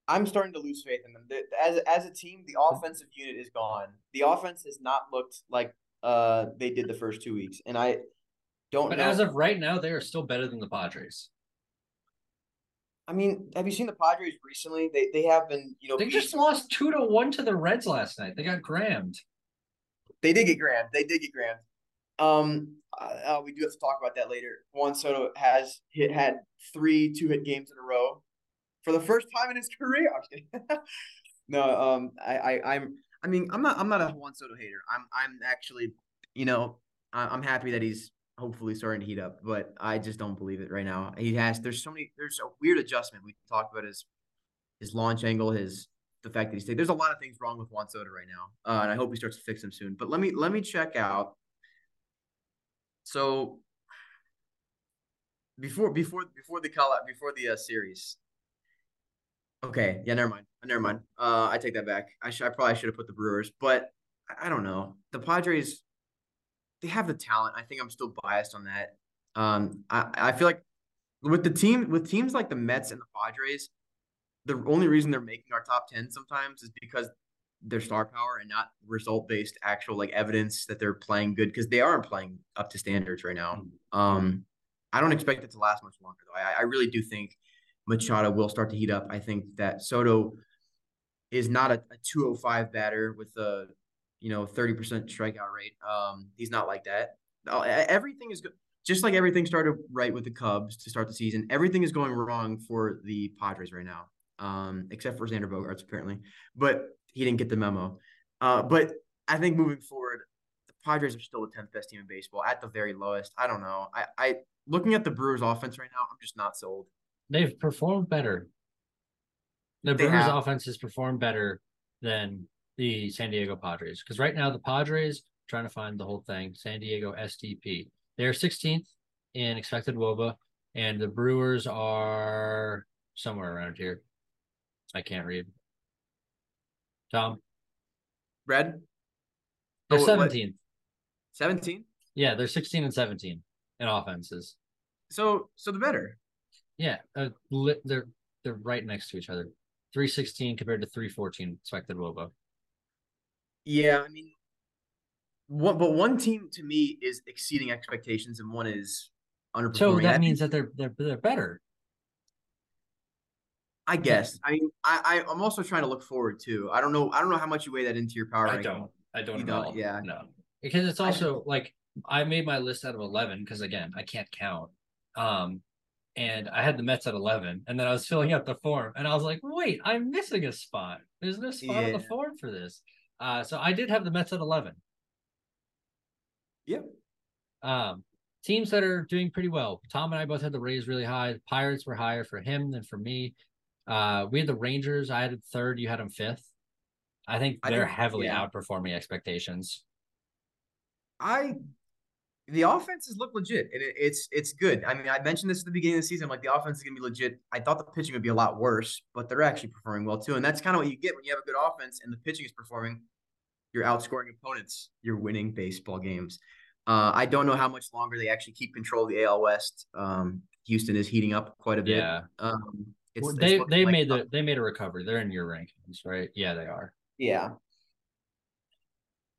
I'm starting to lose faith in them. The- As as a team, the offensive unit is gone. The offense has not looked like uh they did the first two weeks, and I don't But know. as of right now, they are still better than the Padres. I mean, have you seen the Padres recently? They they have been, you know, They just lost two to one to the Reds last night. They got grammed. They did get Graham. They did get Graham. Um, uh, we do have to talk about that later. Juan Soto has hit had three two hit games in a row for the first time in his career. No, um, I, I, I'm, I mean, I'm not, I'm not a Juan Soto hater. I'm, I'm actually, you know, I'm happy that he's hopefully starting to heat up, but I just don't believe it right now. He has. There's so many. There's a weird adjustment. We talked about his, his launch angle, his the fact that he's there's a lot of things wrong with Juan Soto right now, uh, and I hope he starts to fix them soon. But let me let me check out. So before before before the call out before the uh, series. Okay, yeah, never mind. Never mind. Uh, I take that back. I should I probably should have put the Brewers, but I, I don't know. The Padres, they have the talent. I think I'm still biased on that. Um, I I feel like with the team with teams like the Mets and the Padres, the only reason they're making our top 10 sometimes is because they're star power and not result based actual like evidence that they're playing good because they aren't playing up to standards right now. Um, I don't expect it to last much longer though. I, I really do think Machado will start to heat up. I think that Soto is not a, a 205 batter with a you know 30% strikeout rate. Um, he's not like that. Everything is good. Just like everything started right with the Cubs to start the season, everything is going wrong for the Padres right now um, except for Xander Bogaerts apparently, but he didn't get the memo. Uh, but I think moving forward, the Padres are still the tenth best team in baseball at the very lowest. I don't know. I, I looking at the Brewers' offense right now, I'm just not sold. They've performed better. The They Brewers' have. offense has performed better than the San Diego Padres because right now the Padres trying to find the whole thing. San Diego SDP. They're 16th in expected WOBA, and the Brewers are somewhere around here. I can't read. Tom, Red. they're Oh, 17th. 17. Yeah, they're 16 and 17 in offenses. So so the better. Yeah, uh, li- they're they're right next to each other. 316 compared to 314 expected WOBA. Yeah, I mean, one but one team to me is exceeding expectations, and one is underperforming. So that means that they're they're they're better. I guess. I mean, I, I I'm also trying to look forward too. I don't know. I don't know how much you weigh that into your power. I ranking. don't. I don't You at yeah. No. Because it's I- also like I made my list out of 11 because again, I can't count. Um and I had the Mets at 11 and then I was filling out the form and I was like, "Wait, I'm missing a spot. There's no spot on the form for this." Uh so I did have the Mets at 11. Yep. Um teams that are doing pretty well. Tom and I both had the Rays really high. The Pirates were higher for him than for me. Uh we had the Rangers. I had third, you had them fifth. I think they're think- heavily yeah. outperforming expectations. I the offenses look legit, and it, it's it's good. I mean, I mentioned this at the beginning of the season. Like the offense is gonna be legit. I thought the pitching would be a lot worse, but they're actually performing well too. And that's kind of what you get when you have a good offense and the pitching is performing. You're outscoring opponents. You're winning baseball games. Uh, I don't know how much longer they actually keep control of the AL West. Um, Houston is heating up quite a bit. Yeah. Um, it's, Well, they looking they like- made the they made a recovery. They're in your rankings, right? Yeah, they are. Yeah.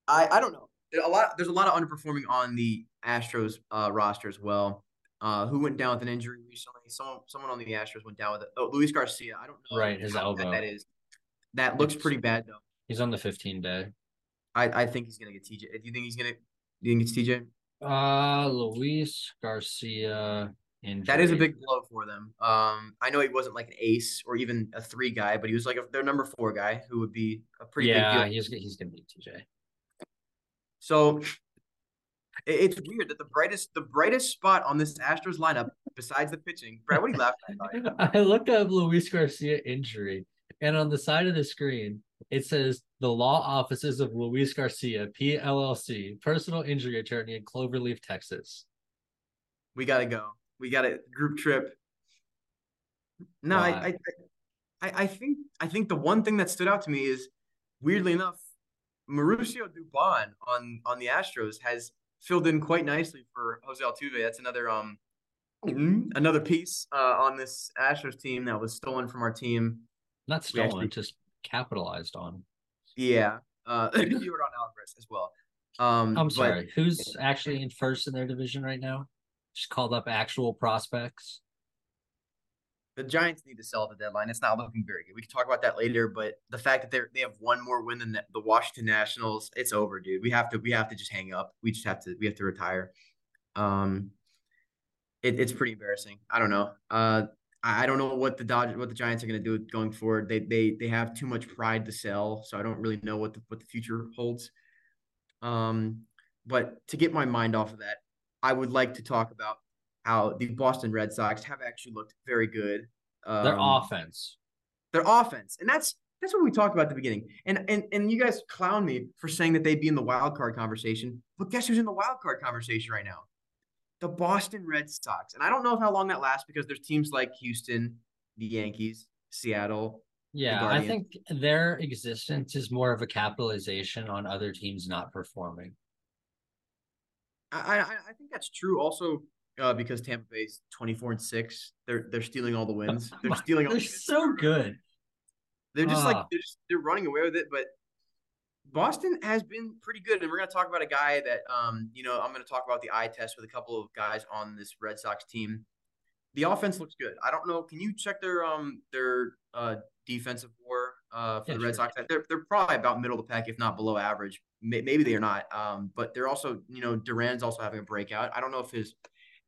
I I don't know. There a lot there's a lot of underperforming on the Astros uh, roster as well. Uh, who went down with an injury recently? Someone someone on the Astros went down with it. Oh, Luis Garcia. I don't know. Right, his elbow. That is. That looks pretty bad though. He's on the 15 day. I, I think he's gonna get TJ. Do you think he's gonna? Do you think it's TJ? Uh Luis Garcia injury. That is a big blow for them. Um, I know he wasn't like an ace or even a three guy, but he was like a, their number four guy who would be a pretty yeah. big deal. He's he's gonna be TJ. So it's weird that the brightest the brightest spot on this Astros lineup, besides the pitching, Brad, what are you laughing at? I looked up Luis Garcia injury, and on the side of the screen it says the law offices of Luis Garcia, PLLC, personal injury attorney in Cloverleaf, Texas. We gotta go. We got a group trip. No, I, I, I, I think I think the one thing that stood out to me is, weirdly enough, Mauricio Dubon on on the Astros has filled in quite nicely for Jose Altuve. That's another um another piece uh, on this Astros team that was stolen from our team. Not stolen, actually- just capitalized on. Yeah, uh, Yordan Alvarez as well. Um, I'm but- sorry. Who's actually in first in their division right now? Just called up actual prospects. The Giants need to sell at the deadline. It's not looking very good. We can talk about that later, but the fact that they're they have one more win than the, Washington Nationals, it's over, dude. We have to we have to just hang up. We just have to we have to retire. Um, it, it's pretty embarrassing. I don't know. Uh, I, I don't know what the Dodge what the Giants are going to do going forward. They they they have too much pride to sell, so I don't really know what the what the future holds. Um, but to get my mind off of that, I would like to talk about how the Boston Red Sox have actually looked very good. Um, Their offense. their offense, and that's that's what we talked about at the beginning. And and and you guys clown me for saying that they'd be in the wild card conversation, but guess who's in the wild card conversation right now? The Boston Red Sox. And I don't know how long that lasts because there's teams like Houston, the Yankees, Seattle. Yeah, I think their existence is more of a capitalization on other teams not performing. I I, I think that's true. Also. Uh, because Tampa Bay's twenty four and six, they're they're stealing all the wins. They're stealing. all They're the wins. so good. They're just Ah. like they're just they're running away with it. But Boston has been pretty good, and we're gonna talk about a guy that um you know I'm gonna talk about the eye test with a couple of guys on this Red Sox team. The offense looks good. I don't know. Can you check their um their uh defensive war uh for Yeah, the Red sure. Sox? They're they're probably about middle of the pack, if not below average. Maybe they are not. Um, but they're also you know Duran's also having a breakout. I don't know if his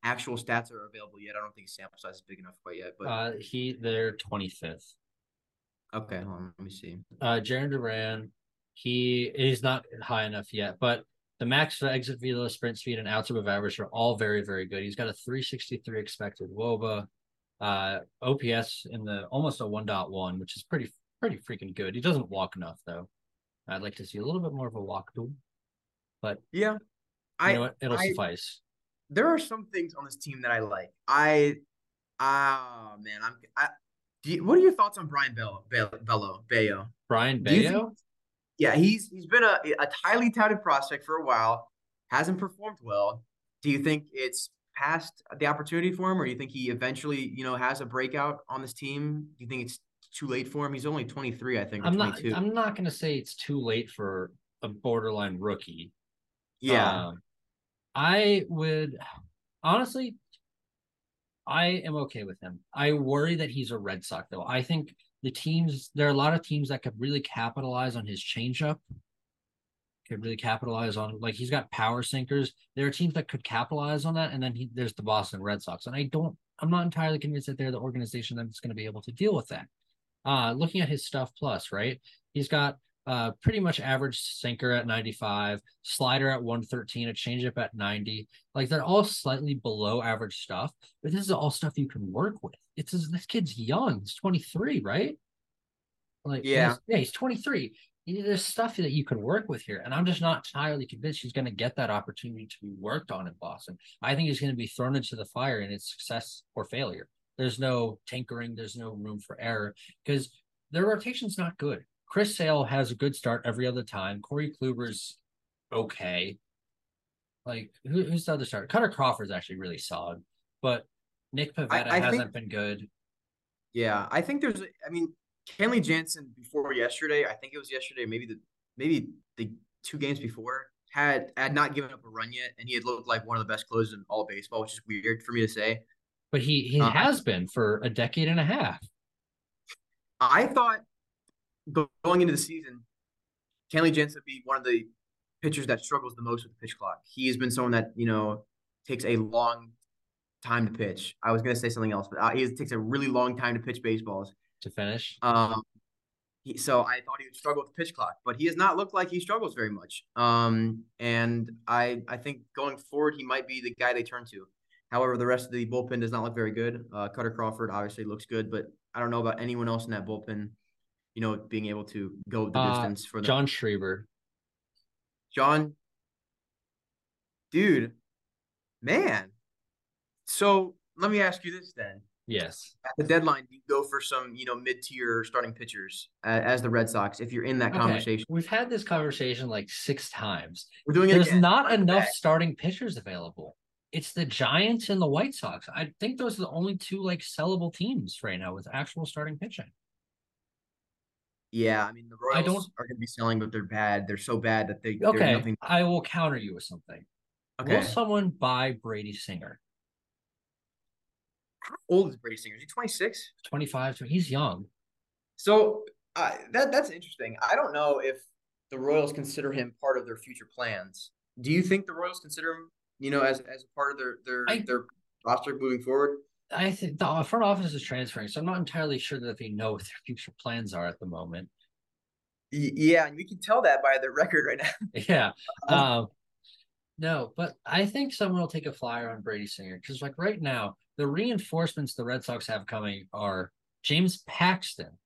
actual stats are available yet. I don't think his sample size is big enough quite yet. But Uh he they're 25th. okay, hold on, let me see. Uh Jarren Duran, he is not high enough yet, but the max exit velo, sprint speed, and outs above average are all very, very good. He's got a 363 expected WOBA, uh, OPS in the almost a 1.1, which is pretty, pretty freaking good. He doesn't walk enough though. I'd like to see a little bit more of a walk walkthrough, but yeah, you I know what? It'll I- suffice. There are some things on this team that I like. I ah man, I'm I. Do you, what are your thoughts on Brayan Bello? Bello, Bello Bayo? Brayan Do you think- Bayo. Yeah, he's he's been a a highly touted prospect for a while. Hasn't performed well. Do you think it's past the opportunity for him, or do you think he eventually, you know, has a breakout on this team? Do you think it's too late for him? He's only 23, I think. I'm not. I'm not going to say it's too late for a borderline rookie. yeah. Um, I would honestly, I am okay with him. I worry that he's a Red Sox though. I think the teams there are a lot of teams that could really capitalize on his changeup. Could really capitalize on like he's got power sinkers. There are teams that could capitalize on that, and then he, there's the Boston Red Sox, and I don't. I'm not entirely convinced that they're the organization that's going to be able to deal with that. Uh, looking at his stuff plus, right? He's got uh, pretty much average sinker at 95, slider at 113, a changeup at 90. Like they're all slightly below average stuff, but this is all stuff you can work with. It's this kid's young. He's 23, right? Like Yeah. he's- yeah, he's 23. There's stuff that you can work with here, and I'm just not entirely convinced he's going to get that opportunity to be worked on in Boston. I think he's going to be thrown into the fire and its success or failure. There's no tinkering. There's no room for error because their rotation's not good. Chris Sale has a good start every other time. Corey Kluber's okay. Like who, who's the other starter? Kutter Crawford's actually really solid, but Nick Pivetta I hasn't think- been good. Yeah, I think there's. I mean, Kenley Jansen before yesterday. I think it was yesterday, maybe the maybe the two games before had had not given up a run yet, and he had looked like one of the best closers in all of baseball, which is weird for me to say. But he he Uh, has been for a decade and a half. I thought going into the season, Kenley Jansen would be one of the pitchers that struggles the most with the pitch clock. He has been someone that you know takes a long time to pitch. I was gonna say something else, but uh, he takes a really long time to pitch baseballs. to finish. Um, he, so I thought he would struggle with the pitch clock, but he has not looked like he struggles very much. Um, and I I think going forward he might be the guy they turn to. However, the rest of the bullpen does not look very good. Uh, Kutter Crawford obviously looks good, but I don't know about anyone else in that bullpen. You know, being able to go the Uh, distance for them. John Schreiber. John, dude, man. So let me ask you this then: Yes. at the deadline, do you go for some, you know, mid-tier starting pitchers uh, as the Red Sox if you're in that Okay, conversation? We've had this conversation like six times. We're doing it There's again. not enough starting pitchers available. It's the Giants and the White Sox. I think those are the only two like sellable teams right now with actual starting pitching. Yeah, I mean the Royals I don't- are going to be selling, but they're bad. They're so bad that they Okay, nothing. I will counter you with something. Okay, Will someone buy Brady Singer? how old is Brady Singer? Is he 26? 25, so he's young. So uh, that that's interesting. I don't know if the Royals consider him part of their future plans. Do you think the Royals consider him, you know, as as a part of their their I- their roster moving forward? I think the front office is transferring, so I'm not entirely sure that they know what their future plans are at the moment. Yeah, and we can tell that by the record right now. Yeah. Um, no, but I think someone will take a flyer on Brady Singer because, like, right now, the reinforcements the Red Sox have coming are James Paxton,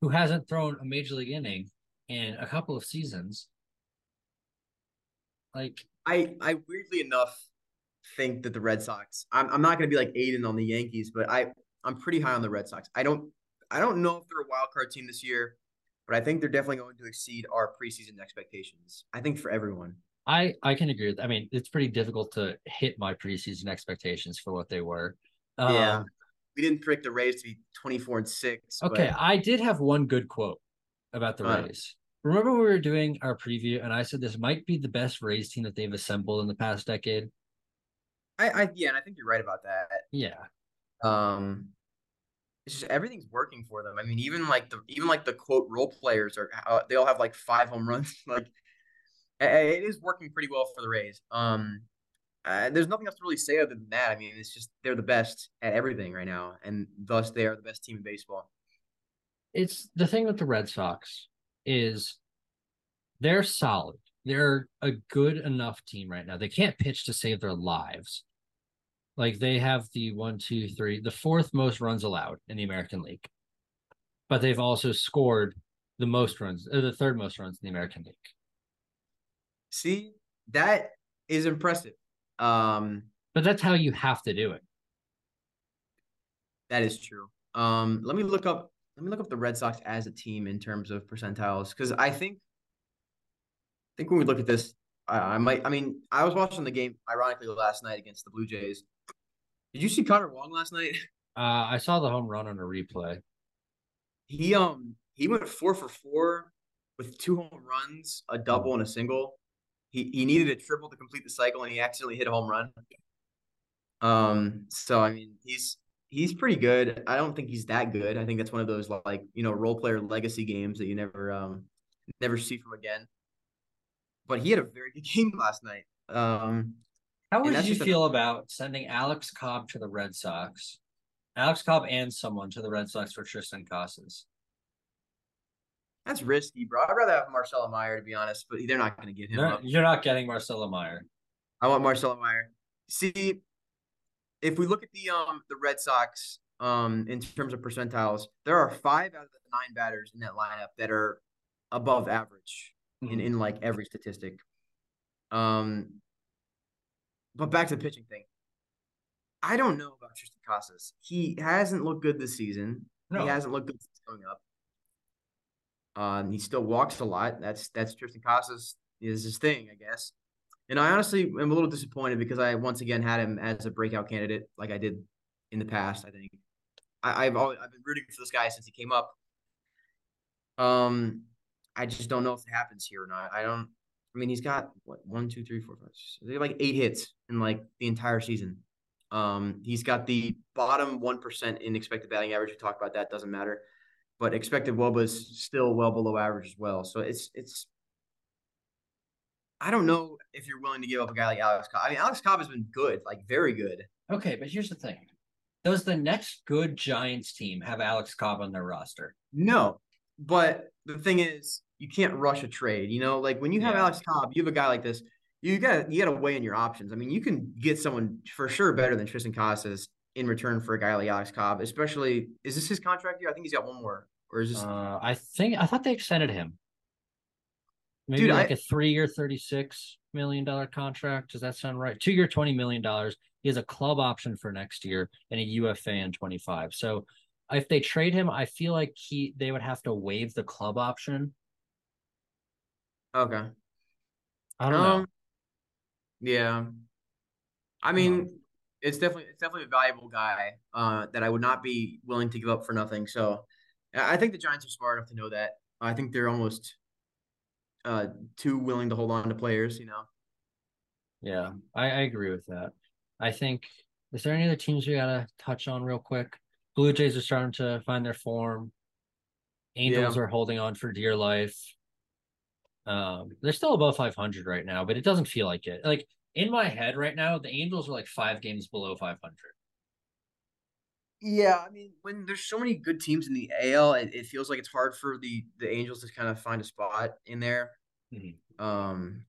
who hasn't thrown a major league inning in a couple of seasons. Like, I I weirdly enough think that the Red Sox. I'm I'm not going to be like Aiden on the Yankees, but I I'm pretty high on the Red Sox. I don't I don't know if they're a wild card team this year, but I think they're definitely going to exceed our preseason expectations. I think for everyone. I I can agree with. I mean, it's pretty difficult to hit my preseason expectations for what they were. Um, yeah, we didn't predict the Rays to be 24 and six. Okay, but I did have one good quote about the Uh. Rays. Remember we were doing our preview, and I said this might be the best Rays team that they've assembled in the past decade. I, I yeah, and I think you're right about that. Yeah, Um, it's just everything's working for them. I mean, even like the even like the quote role players are uh, they all have like five home runs. like it is working pretty well for the Rays. Um, uh, there's nothing else to really say other than that. I mean, it's just they're the best at everything right now, and thus they are the best team in baseball. it's the thing with the Red Sox is they're solid. They're a good enough team right now. They can't pitch to save their lives. Like they have the one, two, three, the fourth most runs allowed in the American League. But they've also scored the most runs, or the third most runs in the American League. See, that is impressive. Um, but that's how you have to do it. That is true. Um, let me look up. Let me look up the Red Sox as a team in terms of percentiles because I think, I think when we look at this, I, I might. I mean, I was watching the game ironically last night against the Blue Jays. Did you see Connor Wong last night? Uh, I saw the home run on a replay. He um he went four for four with two home runs, a double, and a single. He he needed a triple to complete the cycle, and he accidentally hit a home run. Um, so I mean, he's he's pretty good. I don't think he's that good. I think that's one of those like you know role player legacy games that you never um never see from again. But he had a very good game last night. Um, How would you feel about sending Alex Cobb to the Red Sox, Alex Cobb and someone to the Red Sox for Triston Casas? That's risky, bro. I'd rather have Marcelo Mayer to be honest, but they're not going to get him. You're not getting Marcelo Mayer. I want Marcelo Mayer. See, if we look at the um the Red Sox um in terms of percentiles, there are five out of the nine batters in that lineup that are above average mm-hmm. in in like every statistic. Um, but back to the pitching thing. I don't know about Triston Casas. He hasn't looked good this season. No. He hasn't looked good since coming up. Um, he still walks a lot. That's that's Triston Casas is his thing, I guess. And I honestly am a little disappointed because I once again had him as a breakout candidate, like I did in the past. I think I, have always, I've been rooting for this guy since he came up. Um, I just don't know if it happens here or not. I don't. I mean, he's got what one, two, three, four, five, six, like eight hits in like the entire season. Um, he's got the bottom one percent in expected batting average. We talked about that. Doesn't matter, but expected WOBA is still well below average as well. So it's it's I don't know if you're willing to give up a guy like Alex Cobb. I mean, Alex Cobb has been good, like very good. Okay, but here's the thing: does the next good Giants team have Alex Cobb on their roster? No, but the thing is, you can't rush a trade. You know, like when you have yeah. Alex Cobb, you have a guy like this. You got you got to weigh in your options. I mean, you can get someone for sure better than Triston Casas in return for a guy like Alex Cobb. Especially, is this his contract year? I think he's got one more, or is this? Uh, I think I thought they extended him. Maybe Dude, like I, a three-year, thirty-six million dollar contract. Does that sound right? Two-year, twenty million dollars. He has a club option for next year and a UFA in twenty-five. So, if they trade him, I feel like he they would have to waive the club option. Okay. I don't um, know. Yeah. I mean, um, it's definitely it's definitely a valuable guy uh, that I would not be willing to give up for nothing. So, I think the Giants are smart enough to know that. I think they're almost uh too willing to hold on to players, you know. Yeah, I, I agree with that. I think is there any other teams we gotta touch on real quick? Blue Jays are starting to find their form. Angels yeah. are holding on for dear life. Um, they're still above 500 right now, but it doesn't feel like it. Like in my head right now, the Angels are like five games below 500. Yeah, I mean, when there's so many good teams in the AL, it, it feels like it's hard for the the Angels to kind of find a spot in there. Mm-hmm. Um,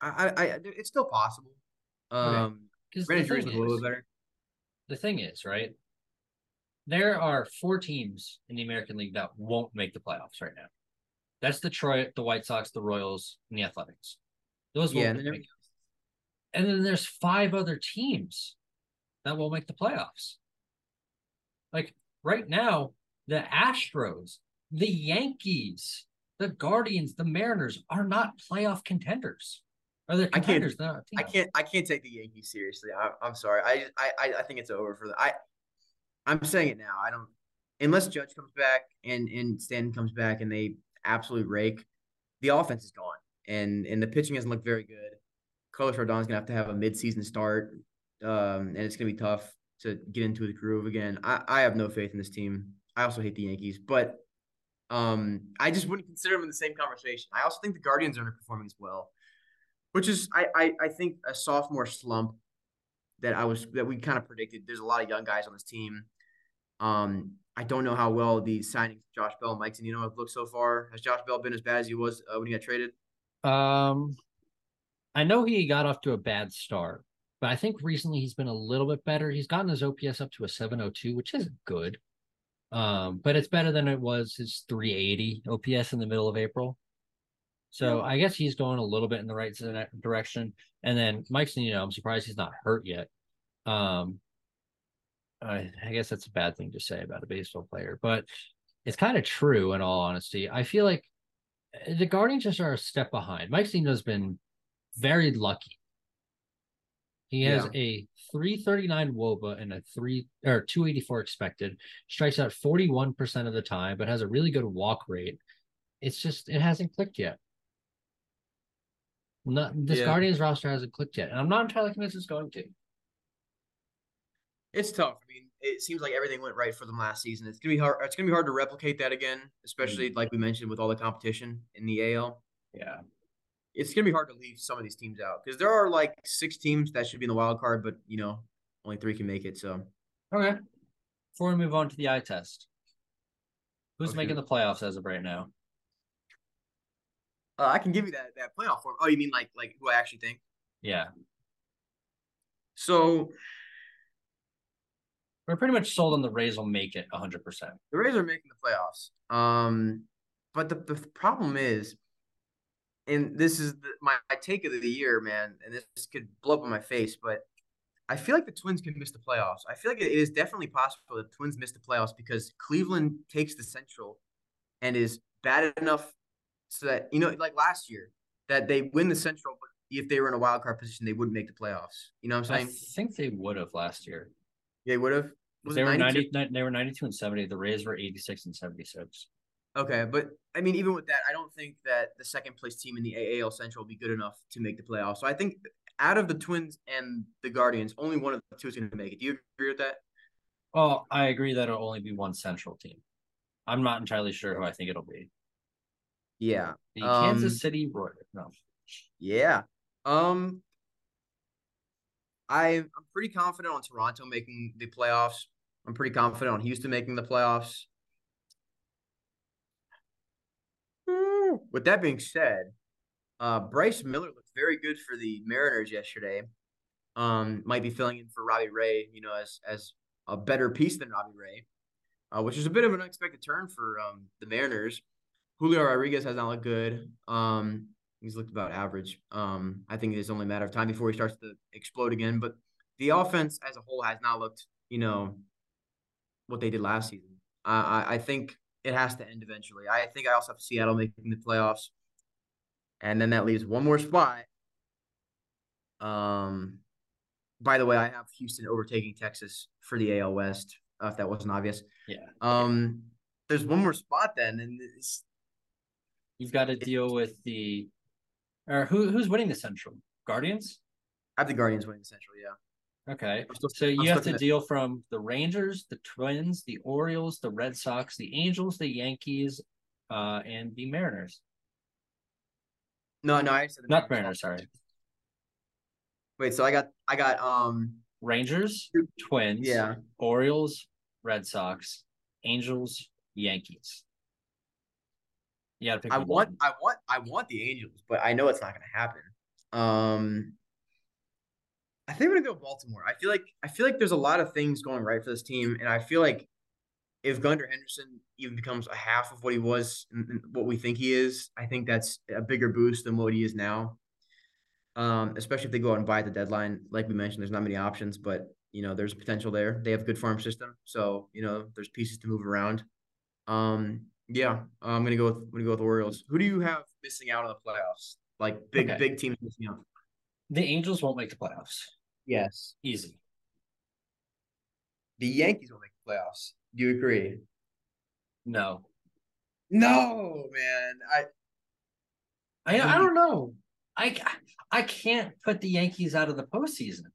I, I, I, it's still possible. Um, because okay. Brandon Drury's a little better. The thing is, right? There are four teams in the American League that won't make the playoffs right now. That's Detroit, the White Sox, the Royals, and the Athletics. Those yeah, and, make and then there's five other teams that will make the playoffs. Like right now, the Astros, the Yankees, the Guardians, the Mariners are not playoff contenders. Are they contenders? I can't, I can't. I can't take the Yankees seriously. I, am sorry. I, I I think it's over for the. I I'm saying it now. I don't unless Judge comes back and and Stanton comes back and they absolutely rake. The offense is gone and and the pitching hasn't looked very good. Carlos Rodon's gonna have to have a midseason start, um, and it's gonna be tough to get into the groove again. I, I have no faith in this team. I also hate the Yankees, but um, I just wouldn't consider them in the same conversation. I also think the Guardians are underperforming as well, which is I, I, I think a sophomore slump that I was that we kind of predicted. There's a lot of young guys on this team. Um, I don't know how well the signings Josh Bell and Mike Zunino have looked so far. Has Josh Bell been as bad as he was uh, when he got traded? Um, I know he got off to a bad start, but I think recently he's been a little bit better. He's gotten his OPS up to a 702, which isn't good. Um, but it's better than it was his 380 OPS in the middle of April. So Yeah. I guess he's going a little bit in the right direction. And then Mike's, you know, I'm surprised he's not hurt yet. Um, I, I guess that's a bad thing to say about a baseball player, but it's kind of true in all honesty. I feel like eh, the Guardians just are a step behind. Mike Zunino's been very lucky. He has Yeah. a 339 WOBA and a three or 284 expected, strikes out 41% of the time, but has a really good walk rate. It's just it hasn't clicked yet. Not this Yeah. Guardians roster hasn't clicked yet, and I'm not entirely convinced it's going to. It's tough. I mean, it seems like everything went right for them last season. It's gonna be hard. It's gonna be hard to replicate that again, especially like we mentioned with all the competition in the AL. Yeah. It's gonna be hard to leave some of these teams out because there are like six teams that should be in the wild card, but you know, only three can make it. So Okay. Before we move on to the eye test, who's Oh, making the playoffs as of right now? uh, I can give you that that playoff form. Oh, you mean like like who I actually think? Yeah, So we're pretty much sold on the Rays will make it 100. percent the Rays are making the playoffs. Um, but the, the problem is, and this is the, my, my take of the year, man, and this could blow up in my face, but I feel like the Twins can miss the playoffs. I feel like it is definitely possible the Twins miss the playoffs because Cleveland takes the Central and is bad enough so that you know, like last year, that they win the Central, but if they were in a wild card position, they wouldn't make the playoffs. You know what I'm saying? I think they would have last year. they would have. Was they were 92? 90, They were 92 and 70. The Rays were 86 and 76. Okay, but I mean, even with that, I don't think that the second place team in the AAL Central will be good enough to make the playoffs. So I think out of the Twins and the Guardians, only one of the two is going to make it. Do you agree with that? Oh, I agree that it'll only be one Central team. I'm not entirely sure who I think it'll be. Yeah. The Um, Kansas City Royals. No. Yeah. Um, I'm pretty confident on Toronto making the playoffs. I'm pretty confident on Houston making the playoffs. With that being said, uh, Bryce Miller looked very good for the Mariners yesterday. Um, might be filling in for Robbie Ray, you know, as as a better piece than Robbie Ray, uh, which is a bit of an unexpected turn for um, the Mariners. Julio Rodriguez has not looked good. Um, he's looked about average. Um, I think it's only a matter of time before he starts to explode again. But the offense as a whole has not looked, you know, what they did last season. I, I, I think it has to end eventually. I think I also have Seattle making the playoffs, and then that leaves one more spot. Um, by the way, I have Houston overtaking Texas for the AL West. Uh, if that wasn't obvious. Yeah. Um, there's one more spot then, and it's You've got to deal with the. Or who who's winning the Central? Guardians? I have the Guardians winning the Central. Yeah. Okay. Still- So you have to deal from the Rangers, the Twins, the Orioles, the Red Sox, the Angels, the Yankees, uh, and the Mariners. No, no, I said the Not Mariners. Mariners, sorry. Wait, so I got I got um Rangers, Twins, yeah. Orioles, Red Sox, Angels, Yankees. You gotta pick I one. want I want I want the Angels, but I know it's not gonna happen. Um I think I'm gonna go Baltimore. I feel like I feel like there's a lot of things going right for this team, and I feel like if Gunnar Henderson even becomes a half of what he was, what we think he is, I think that's a bigger boost than what he is now. Um, especially if they go out and buy at the deadline. Like we mentioned, there's not many options, but you know, there's potential there. They have a good farm system, so you know, there's pieces to move around. Um, yeah, I'm gonna go with I'm gonna go with Orioles. Who do you have missing out on the playoffs? Like big Okay. big teams missing out. The Angels won't make the playoffs. Yes. Easy. The Yankees will make the playoffs. Do you agree? No. No, man. I I I don't know. I I can't put the Yankees out of the postseason.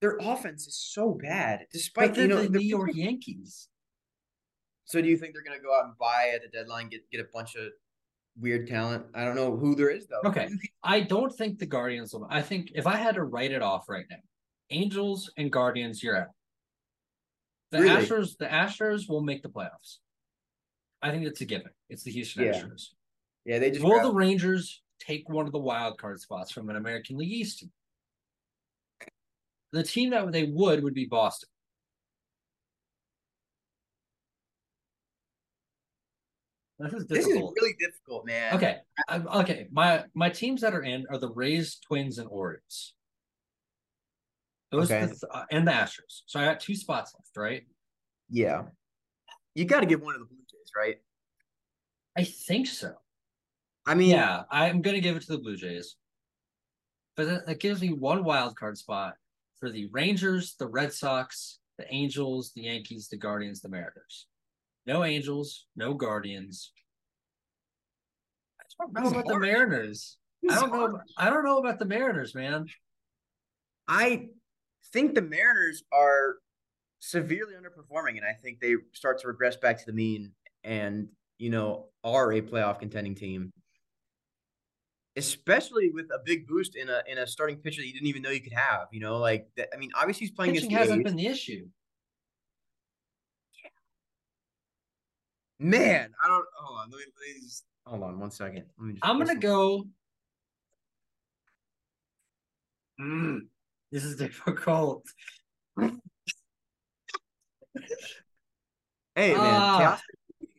their offense is so bad, despite you know the- New York Yankees. So do you think they're gonna go out and buy at the deadline, get get a bunch of weird talent? I don't know who there is though. Okay. I don't think the Guardians will. I think if I had to write it off right now, Angels and Guardians, you're out. The Really? Astros, the Astros will make the playoffs. I think it's a given. It's the Houston Yeah. Astros. Yeah, they just Will the Rangers take one of the wild card spots from an American League East team? The team that they would would be Boston. This is This is really difficult, man. okay. I'm, okay. My my teams that are in are the Rays, Twins, and Orioles. Those Okay. the th- uh, and the Astros. So I got two spots left, right? Yeah. You got to give one to the Blue Jays, right? I think so. I mean, Yeah, I'm gonna give it to the Blue Jays. But that, that gives me one wild card spot for the Rangers, the Red Sox, the Angels, the Yankees, the Guardians, the Mariners. No Angels, no Guardians. I don't know This is about the. Mariners. I don't know. I don't know about the Mariners, man. I think the Mariners are severely underperforming, and I think they start to regress back to the mean and, you know, are a playoff contending team. Especially with a big boost in a in a starting pitcher that you didn't even know you could have. You know, like that, I mean, obviously he's playing Pitching hasn't A's. been the issue. Man, I don't. Hold on. Let me, let me just, hold on one second. Let me just I'm gonna go. Mm, this is difficult. Hey man, Ah. Chaos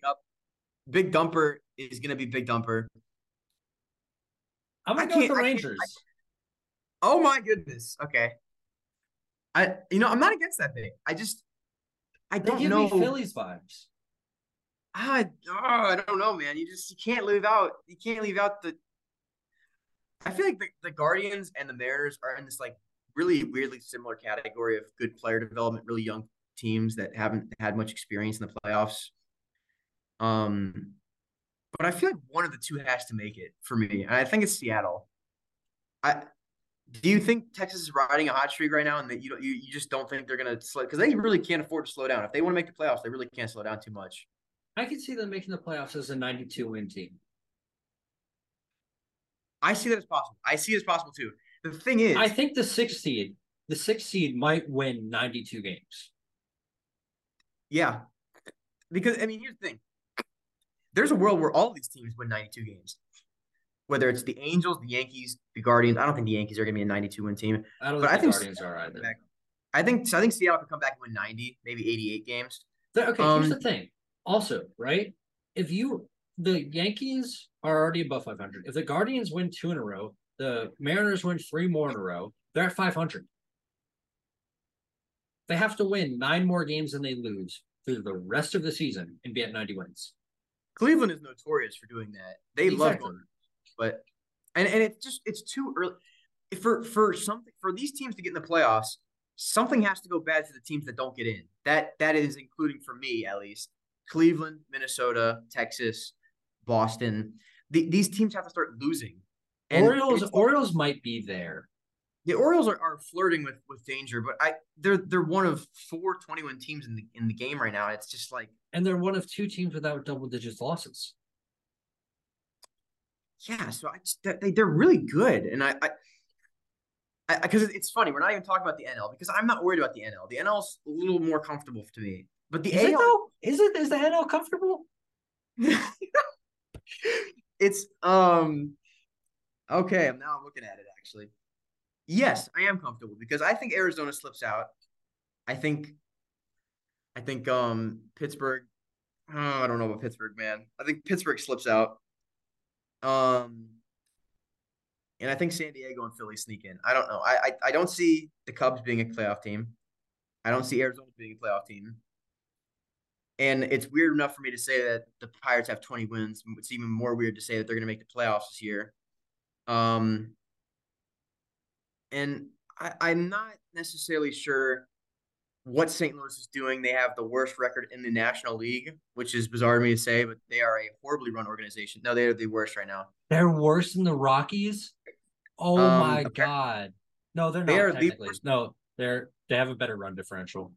up. Big Dumper is gonna be Big Dumper. I'm gonna go with the I Rangers. Oh my goodness. Okay. I you know I'm not against that thing. I just I They don't give know. me Phillies vibes. I oh, I don't know, man. You just you can't leave out you can't leave out the. I feel like the, the Guardians and the Mariners are in this like really weirdly similar category of good player development, really young teams that haven't had much experience in the playoffs. Um, but I feel like one of the two has to make it for me, and I think it's Seattle. I do you think Texas is riding a hot streak right now, and that you don't you, you just don't think they're gonna slow because they really can't afford to slow down. If they want to make the playoffs, they really can't slow down too much. I could see them making the playoffs as a 92 win team. I see that as possible. I see it as possible too. The thing is, I think the sixth seed, the sixth seed might win 92 games. yeah, because I mean, here's the thing: there's a world where all these teams win 92 games, whether it's the Angels, the Yankees, the Guardians. I don't think the Yankees are going to be a 92 win team. I don't But think I the think Guardians are either. I think so. I think Seattle could come back and win 90, maybe 88 games. Okay, Um, here's the thing. Also, right? If you the Yankees are already above 500. If the Guardians win two in a row, the Mariners win three more in a row, they're at 500. They have to win nine more games than they lose through the rest of the season and be at 90 wins. Cleveland is notorious for doing that. They love Exactly. going, but and and it's just it's too early for for something for these teams to get in the playoffs. Something has to go bad for the teams that don't get in. That that is including for me at least. Cleveland, Minnesota, Texas, Boston. The, these teams have to start losing. And Orioles Orioles might be there. the Orioles are, are flirting with with danger, but I they're they're one of four 21 teams in the in the game right now. It's just like And they're one of two teams without double digits losses. yeah, so I just they they're really good, and I. I because it's funny, we're not even talking about the NL because I'm not worried about the NL. The NL's a little more comfortable to me, but the Is it AL, though? Is it is the NL comfortable? it's um, okay. I'm now looking at it actually. Yes, I am comfortable because I think Arizona slips out. I think, I think um Pittsburgh. Oh, I don't know about Pittsburgh, man. I think Pittsburgh slips out. Um, and I think San Diego and Philly sneak in. I don't know. I, I I don't see the Cubs being a playoff team. I don't see Arizona being a playoff team. And it's weird enough for me to say that the Pirates have 20 wins. It's even more weird to say that they're going to make the playoffs this year. Um, and I, I'm not necessarily sure what St. Louis is doing. They have the worst record in the National League, which is bizarre to me to say, but they are a horribly run organization. No, they are the worst right now. They're worse than the Rockies. Oh Um, my okay. god! No, they're not. They are the worst- No, they're they have a better run differential.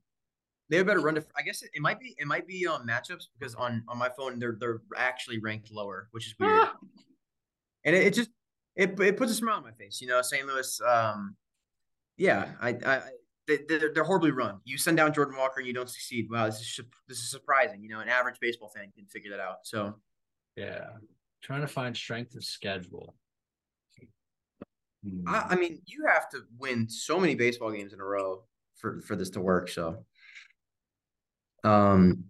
They have better run. To, I guess it, it might be it might be on matchups because on on my phone they're they're actually ranked lower, which is weird. Ah. and it, it just it it puts a smile on my face. You know, St. Louis. Um, yeah, I I they, they're, they're horribly run. You send down Jordan Walker and you don't succeed. Wow, this is this is surprising. You know, an average baseball fan can figure that out. So Yeah, trying to find strength of schedule. Hmm. I, I mean, you have to win so many baseball games in a row for for this to work. So, um,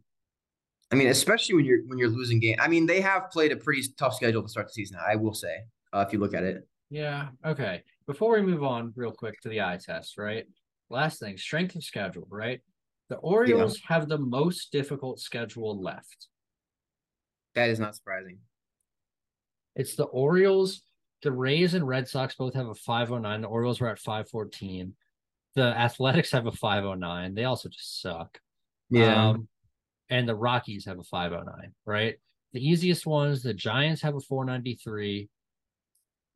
I mean, especially when you're when you're losing game. I mean, they have played a pretty tough schedule to start the season. I will say, uh, if you look at it. Yeah. Okay. Before we move on, real quick to the eye test, right? Last thing, strength of schedule, right? The Orioles yeah. have the most difficult schedule left. That is not surprising. It's the Orioles. The Rays and Red Sox both have a 509. The Orioles were at 514. The Athletics have a 509. They also just suck. Yeah. Um, and the Rockies have a 509, right? The easiest ones, the Giants have a 493.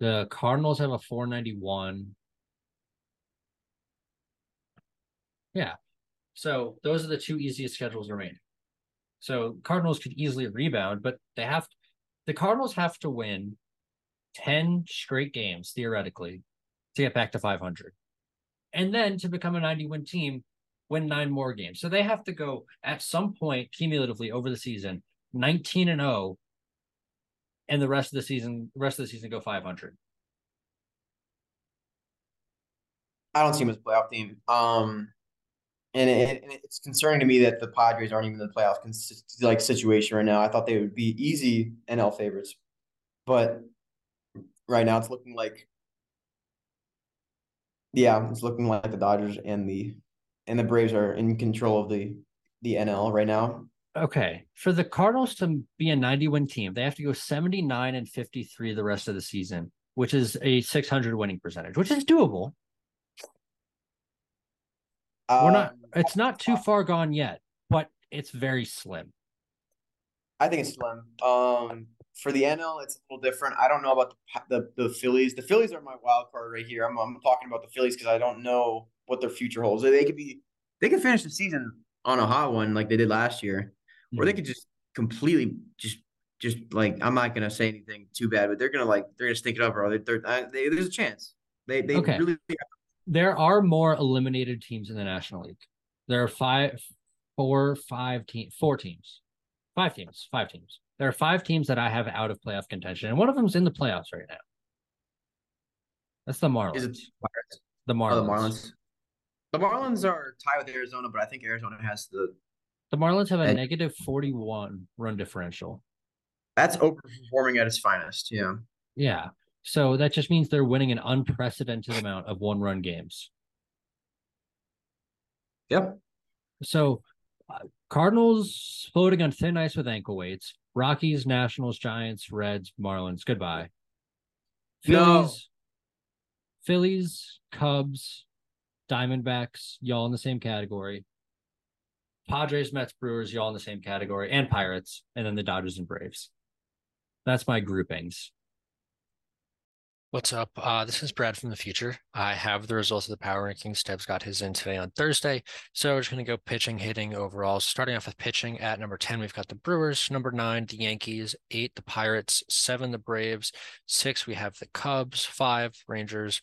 The Cardinals have a 491. Yeah. So those are the two easiest schedules remaining. So Cardinals could easily rebound, but they have to, the Cardinals have to win 10 straight games theoretically to get back to 500. And then to become a 90 win team, win nine more games. So they have to go at some point cumulatively over the season 19 and 0 and the rest of the season rest of the season go 500. I don't see him as a playoff team. Um and, it, and it's concerning to me that the Padres aren't even in the playoff like situation right now. I thought they would be easy NL favorites, but right now it's looking like, yeah, it's looking like the Dodgers and the and the Braves are in control of the the NL right now. Okay, for the Cardinals to be a 90 win team, they have to go 79 and 53 the rest of the season, which is a 600 winning percentage, which is doable. Um, We're not. Um, it's not too far gone yet, but it's very slim. I think it's slim. Um, for the NL, it's a little different. I don't know about the the, the Phillies. The Phillies are my wild card right here. I'm I'm talking about the Phillies because I don't know what their future holds. They could be they could finish the season on a hot one like they did last year, mm-hmm. or they mm-hmm. could just completely just just like I'm not gonna say anything too bad, but they're gonna like they're gonna stink it up, or They, they're, uh, they, there's a chance. They they okay. really. There are more eliminated teams in the National League. There are five, four, five teams, four teams, five teams, five teams. There are five teams that I have out of playoff contention, and one of them's in the playoffs right now. That's the Marlins. Is it the Marlins? Oh, the Marlins. The Marlins are tied with Arizona, but I think Arizona has the. The Marlins have a edge. negative 41 run differential. That's overperforming at its finest. Yeah. Yeah. So that just means they're winning an unprecedented amount of one run games. Yep. So uh, Cardinals floating on thin ice with ankle weights. Rockies, Nationals, Giants, Reds, Marlins. Goodbye. Phillies, no. Phillies, Cubs, Diamondbacks, y'all in the same category. Padres, Mets, Brewers, y'all in the same category, and Pirates, and then the Dodgers and Braves. That's my groupings. What's up? Uh, this is Brad from the future. I have the results of the power rankings. Deb's got his in today on Thursday. So we're just going to go pitching, hitting overall. Starting off with pitching at number 10, we've got the Brewers. Number nine, the Yankees. Eight, the Pirates. Seven, the Braves. Six, we have the Cubs. Five, Rangers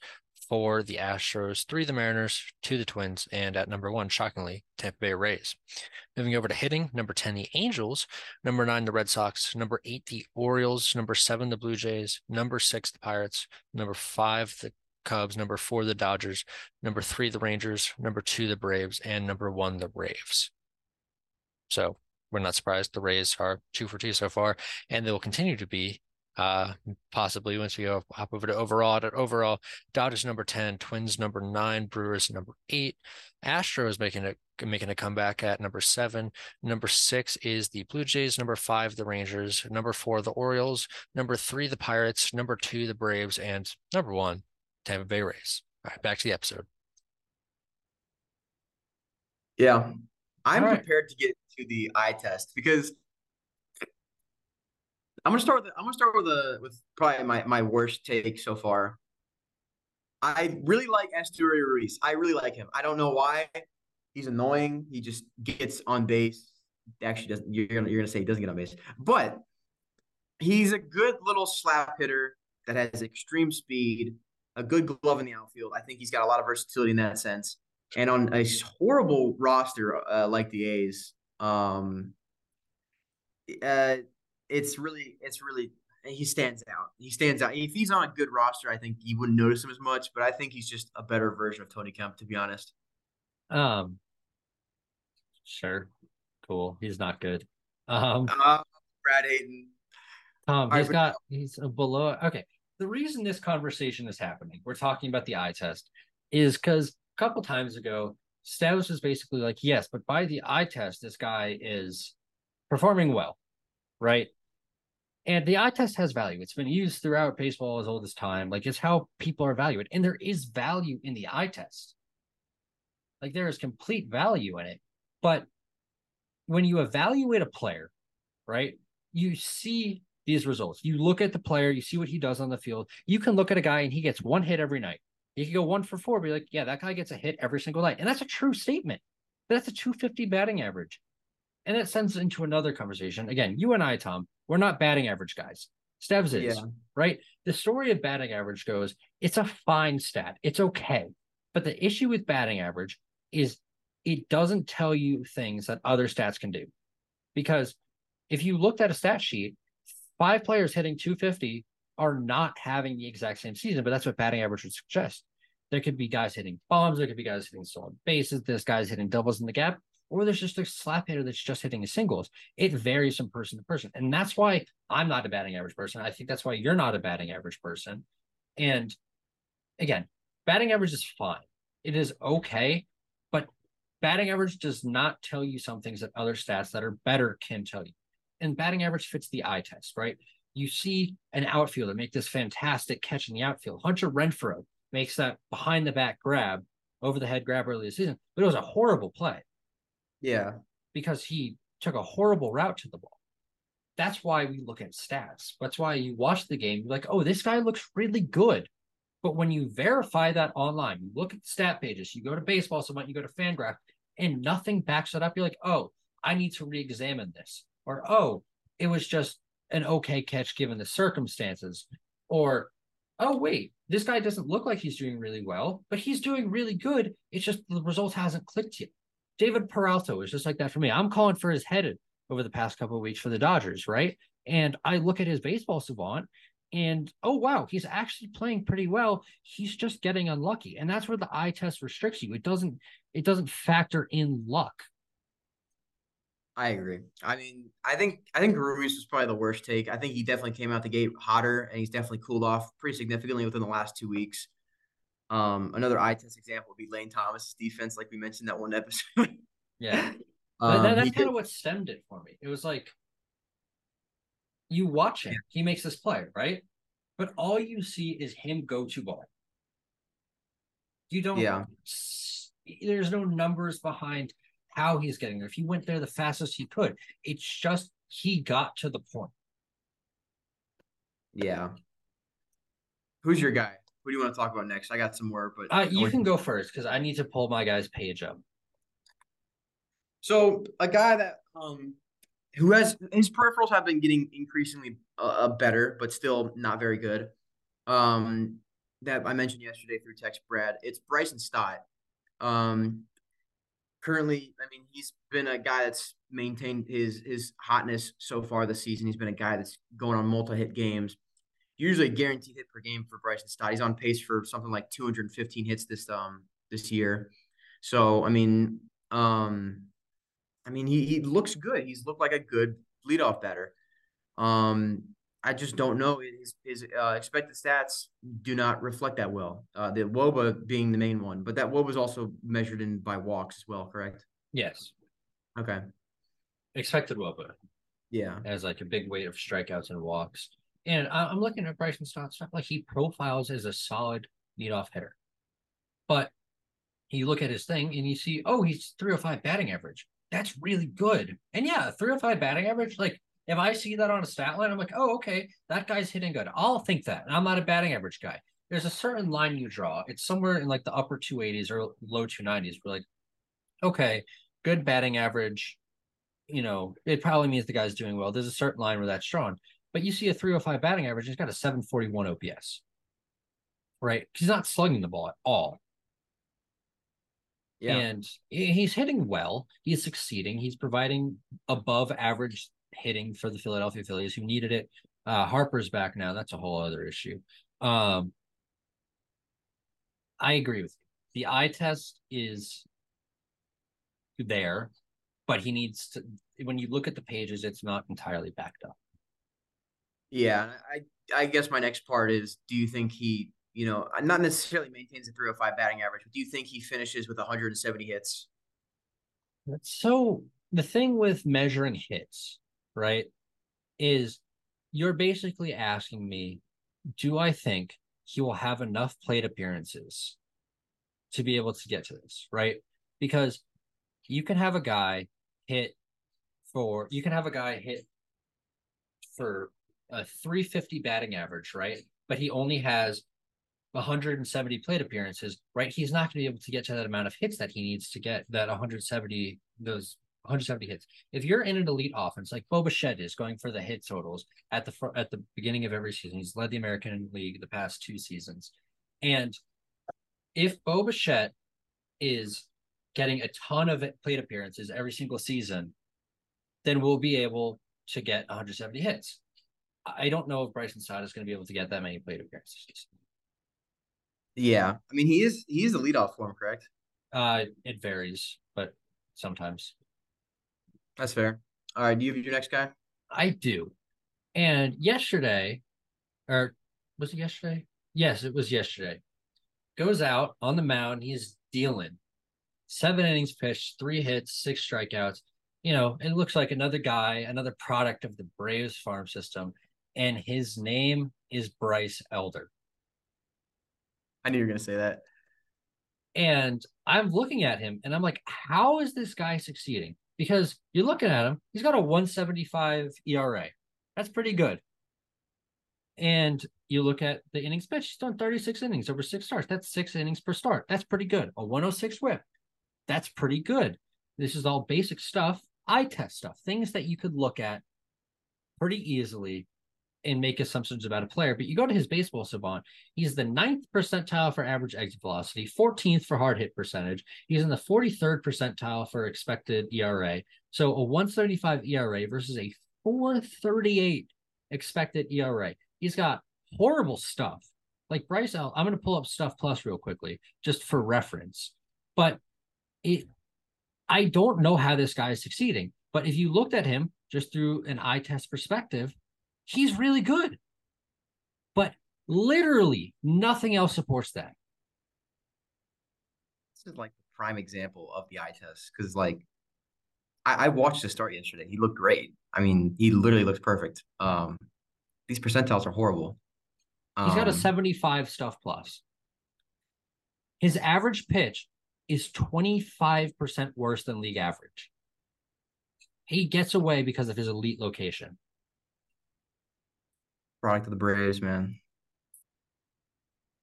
four, the Astros, three, the Mariners, two, the Twins, and at number one, shockingly, Tampa Bay Rays. Moving over to hitting, number 10, the Angels, number nine, the Red Sox, number eight, the Orioles, number seven, the Blue Jays, number six, the Pirates, number five, the Cubs, number four, the Dodgers, number three, the Rangers, number two, the Braves, and number one, the Braves. So we're not surprised. The Rays are two for two so far, and they will continue to be uh, possibly once we go hop over to overall. At overall, Dodgers number ten, Twins number nine, Brewers number eight, Astros making a making a comeback at number seven. Number six is the Blue Jays. Number five, the Rangers. Number four, the Orioles. Number three, the Pirates. Number two, the Braves, and number one, Tampa Bay Rays. All right, back to the episode. Yeah, I'm right. prepared to get to the eye test because I'm gonna start with I'm gonna start with a with probably my my worst take so far. I really like Esteury Ruiz. I really like him. I don't know why. He's annoying. He just gets on base. Actually, doesn't. You're gonna you're gonna say he doesn't get on base, but he's a good little slap hitter that has extreme speed, a good glove in the outfield. I think he's got a lot of versatility in that sense. And on a horrible roster uh, like the A's, um, uh, it's really it's really he stands out. He stands out. If he's on a good roster, I think you wouldn't notice him as much. But I think he's just a better version of Tony Kemp, to be honest. Um, sure, cool. He's not good. Um, uh, Brad Hayden. Tom, he's right, got he's below. Okay, the reason this conversation is happening, we're talking about the eye test, is because a couple times ago, Stebbs was basically like, yes, but by the eye test, this guy is performing well, right? And the eye test has value. It's been used throughout baseball as old as time. Like it's how people are evaluated. And there is value in the eye test. Like there is complete value in it. But when you evaluate a player, right, you see these results. You look at the player, you see what he does on the field. You can look at a guy and he gets one hit every night. You can go one for four, be like, yeah, that guy gets a hit every single night. And that's a true statement. That's a 250 batting average. And that sends into another conversation. Again, you and I, Tom, we're not batting average guys. Stebbs is, yeah. right? The story of batting average goes, it's a fine stat. It's okay. But the issue with batting average is it doesn't tell you things that other stats can do. Because if you looked at a stat sheet, five players hitting 250 are not having the exact same season, but that's what batting average would suggest. There could be guys hitting bombs, there could be guys hitting stolen bases, this guys hitting doubles in the gap or there's just a slap hitter that's just hitting a singles. It varies from person to person. And that's why I'm not a batting average person. I think that's why you're not a batting average person. And again, batting average is fine. It is okay, but batting average does not tell you some things that other stats that are better can tell you. And batting average fits the eye test, right? You see an outfielder make this fantastic catch in the outfield. Hunter Renfroe makes that behind the back grab, over the head grab early this season, but it was a horrible play. Yeah. Because he took a horrible route to the ball. That's why we look at stats. That's why you watch the game, you're like, oh, this guy looks really good. But when you verify that online, you look at the stat pages, you go to baseball, so you go to Fangraph, and nothing backs it up. You're like, oh, I need to re-examine this. Or oh, it was just an okay catch given the circumstances. Or oh wait, this guy doesn't look like he's doing really well, but he's doing really good. It's just the result hasn't clicked yet. David Peralta was just like that for me. I'm calling for his head over the past couple of weeks for the Dodgers, right? And I look at his baseball savant and oh wow, he's actually playing pretty well. He's just getting unlucky. And that's where the eye test restricts you. It doesn't it doesn't factor in luck. I agree. I mean, I think I think Ruiz was probably the worst take. I think he definitely came out the gate hotter and he's definitely cooled off pretty significantly within the last two weeks. Um, another eye test example would be Lane Thomas's defense, like we mentioned that one episode. yeah, um, that, that's kind of what stemmed it for me. It was like you watch him, he makes this play, right? But all you see is him go to ball. You don't. Yeah. There's no numbers behind how he's getting there. If he went there the fastest he could, it's just he got to the point. Yeah. Who's your guy? What do you want to talk about next? I got some more, but uh, you can go first because I need to pull my guy's page up. So a guy that um who has his peripherals have been getting increasingly uh, uh, better, but still not very good. Um, that I mentioned yesterday through text, Brad. It's Bryson Stott. Um, currently, I mean, he's been a guy that's maintained his his hotness so far this season. He's been a guy that's going on multi hit games usually a guaranteed hit per game for Bryson Stott. He's on pace for something like 215 hits this um this year. So I mean, um, I mean he he looks good. He's looked like a good leadoff batter. Um, I just don't know his his uh, expected stats do not reflect that well. Uh, the WOBA being the main one, but that WOBA is also measured in by walks as well, correct? Yes. Okay. Expected WOBA. Yeah. As like a big weight of strikeouts and walks. And I'm looking at Bryson Stott stuff like he profiles as a solid leadoff hitter. But you look at his thing and you see, oh, he's 305 batting average. That's really good. And yeah, 305 batting average, like if I see that on a stat line, I'm like, oh, okay, that guy's hitting good. I'll think that. And I'm not a batting average guy. There's a certain line you draw. It's somewhere in like the upper 280s or low 290s. We're like, okay, good batting average. You know, it probably means the guy's doing well. There's a certain line where that's drawn. But you see a 305 batting average, he's got a 741 OPS. Right? He's not slugging the ball at all. Yeah. And he's hitting well. He's succeeding. He's providing above average hitting for the Philadelphia Phillies who needed it. Uh, Harper's back now. That's a whole other issue. Um, I agree with you. The eye test is there. but he needs to. When you look at the pages, it's not entirely backed up. Yeah, I I guess my next part is: Do you think he, you know, uh, not necessarily maintains a 305 batting average, but do you think he finishes with 170 hits? So the thing with measuring hits, right, is you're basically asking me, do I think he will have enough plate appearances to be able to get to this, right? Because you can have a guy hit for you can have a guy hit for a 350 batting average, right? But he only has 170 plate appearances, right? He's not going to be able to get to that amount of hits that he needs to get that 170 those 170 hits. If you're in an elite offense like Bo Bichette is going for the hit totals at the at the beginning of every season, he's led the American League the past two seasons, and if Bo Bichette is getting a ton of plate appearances every single season, then we'll be able to get 170 hits. I don't know if Bryson Stott is going to be able to get that many plate appearances. Yeah, I mean he is he is the leadoff for him, correct? Uh, it varies, but sometimes. That's fair. All right, do you have your next guy? I do. And yesterday, or was it yesterday? Yes, it was yesterday. Goes out on the mound. He's dealing seven innings pitched, three hits, six strikeouts. You know, it looks like another guy, another product of the Braves farm system. And his name is Bryce Elder. I knew you were going to say that. And I'm looking at him and I'm like, how is this guy succeeding? Because you're looking at him, he's got a 175 ERA. That's pretty good. And you look at the innings pitched, he's done 36 innings over six starts. That's six innings per start. That's pretty good. A 106 whip. That's pretty good. This is all basic stuff, eye test stuff, things that you could look at pretty easily and make assumptions about a player. But you go to his baseball savant, he's the ninth percentile for average exit velocity, 14th for hard hit percentage. He's in the 43rd percentile for expected ERA. So a 135 ERA versus a 438 expected ERA. He's got horrible stuff. Like Bryce L, I'm going to pull up stuff plus real quickly just for reference. But it, I don't know how this guy is succeeding. But if you looked at him just through an eye test perspective, he's really good. But literally nothing else supports that. This is like the prime example of the eye test because, like, I, I watched the start yesterday. He looked great. I mean, he literally looks perfect. Um, these percentiles are horrible. Um, He's got a um, 75 stuff plus. His average pitch is 25% worse than league average. He gets away because of his elite location product of the Braves, man.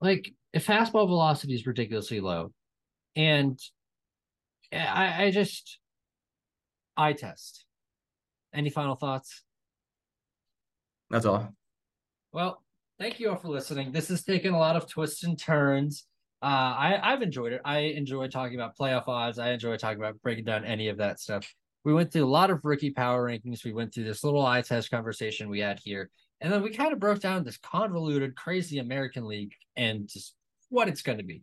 Like if fastball velocity is ridiculously low, and I, I just eye test. Any final thoughts? That's all. Well, thank you all for listening. This has taken a lot of twists and turns. Uh, I, I've enjoyed it. I enjoy talking about playoff odds. I enjoy talking about breaking down any of that stuff. We went through a lot of rookie power rankings. We went through this little eye test conversation we had here. And then we kind of broke down this convoluted, crazy American League and just what it's going to be.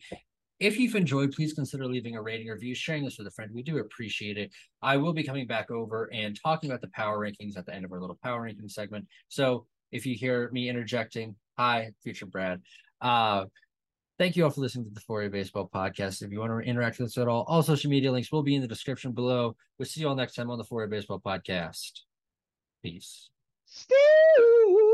If you've enjoyed, please consider leaving a rating or review, sharing this with a friend. We do appreciate it. I will be coming back over and talking about the power rankings at the end of our little power ranking segment. So if you hear me interjecting, hi, future Brad. Uh, thank you all for listening to the 4A Baseball podcast. If you want to interact with us at all, all social media links will be in the description below. We'll see you all next time on the 4A Baseball podcast. Peace. Steve.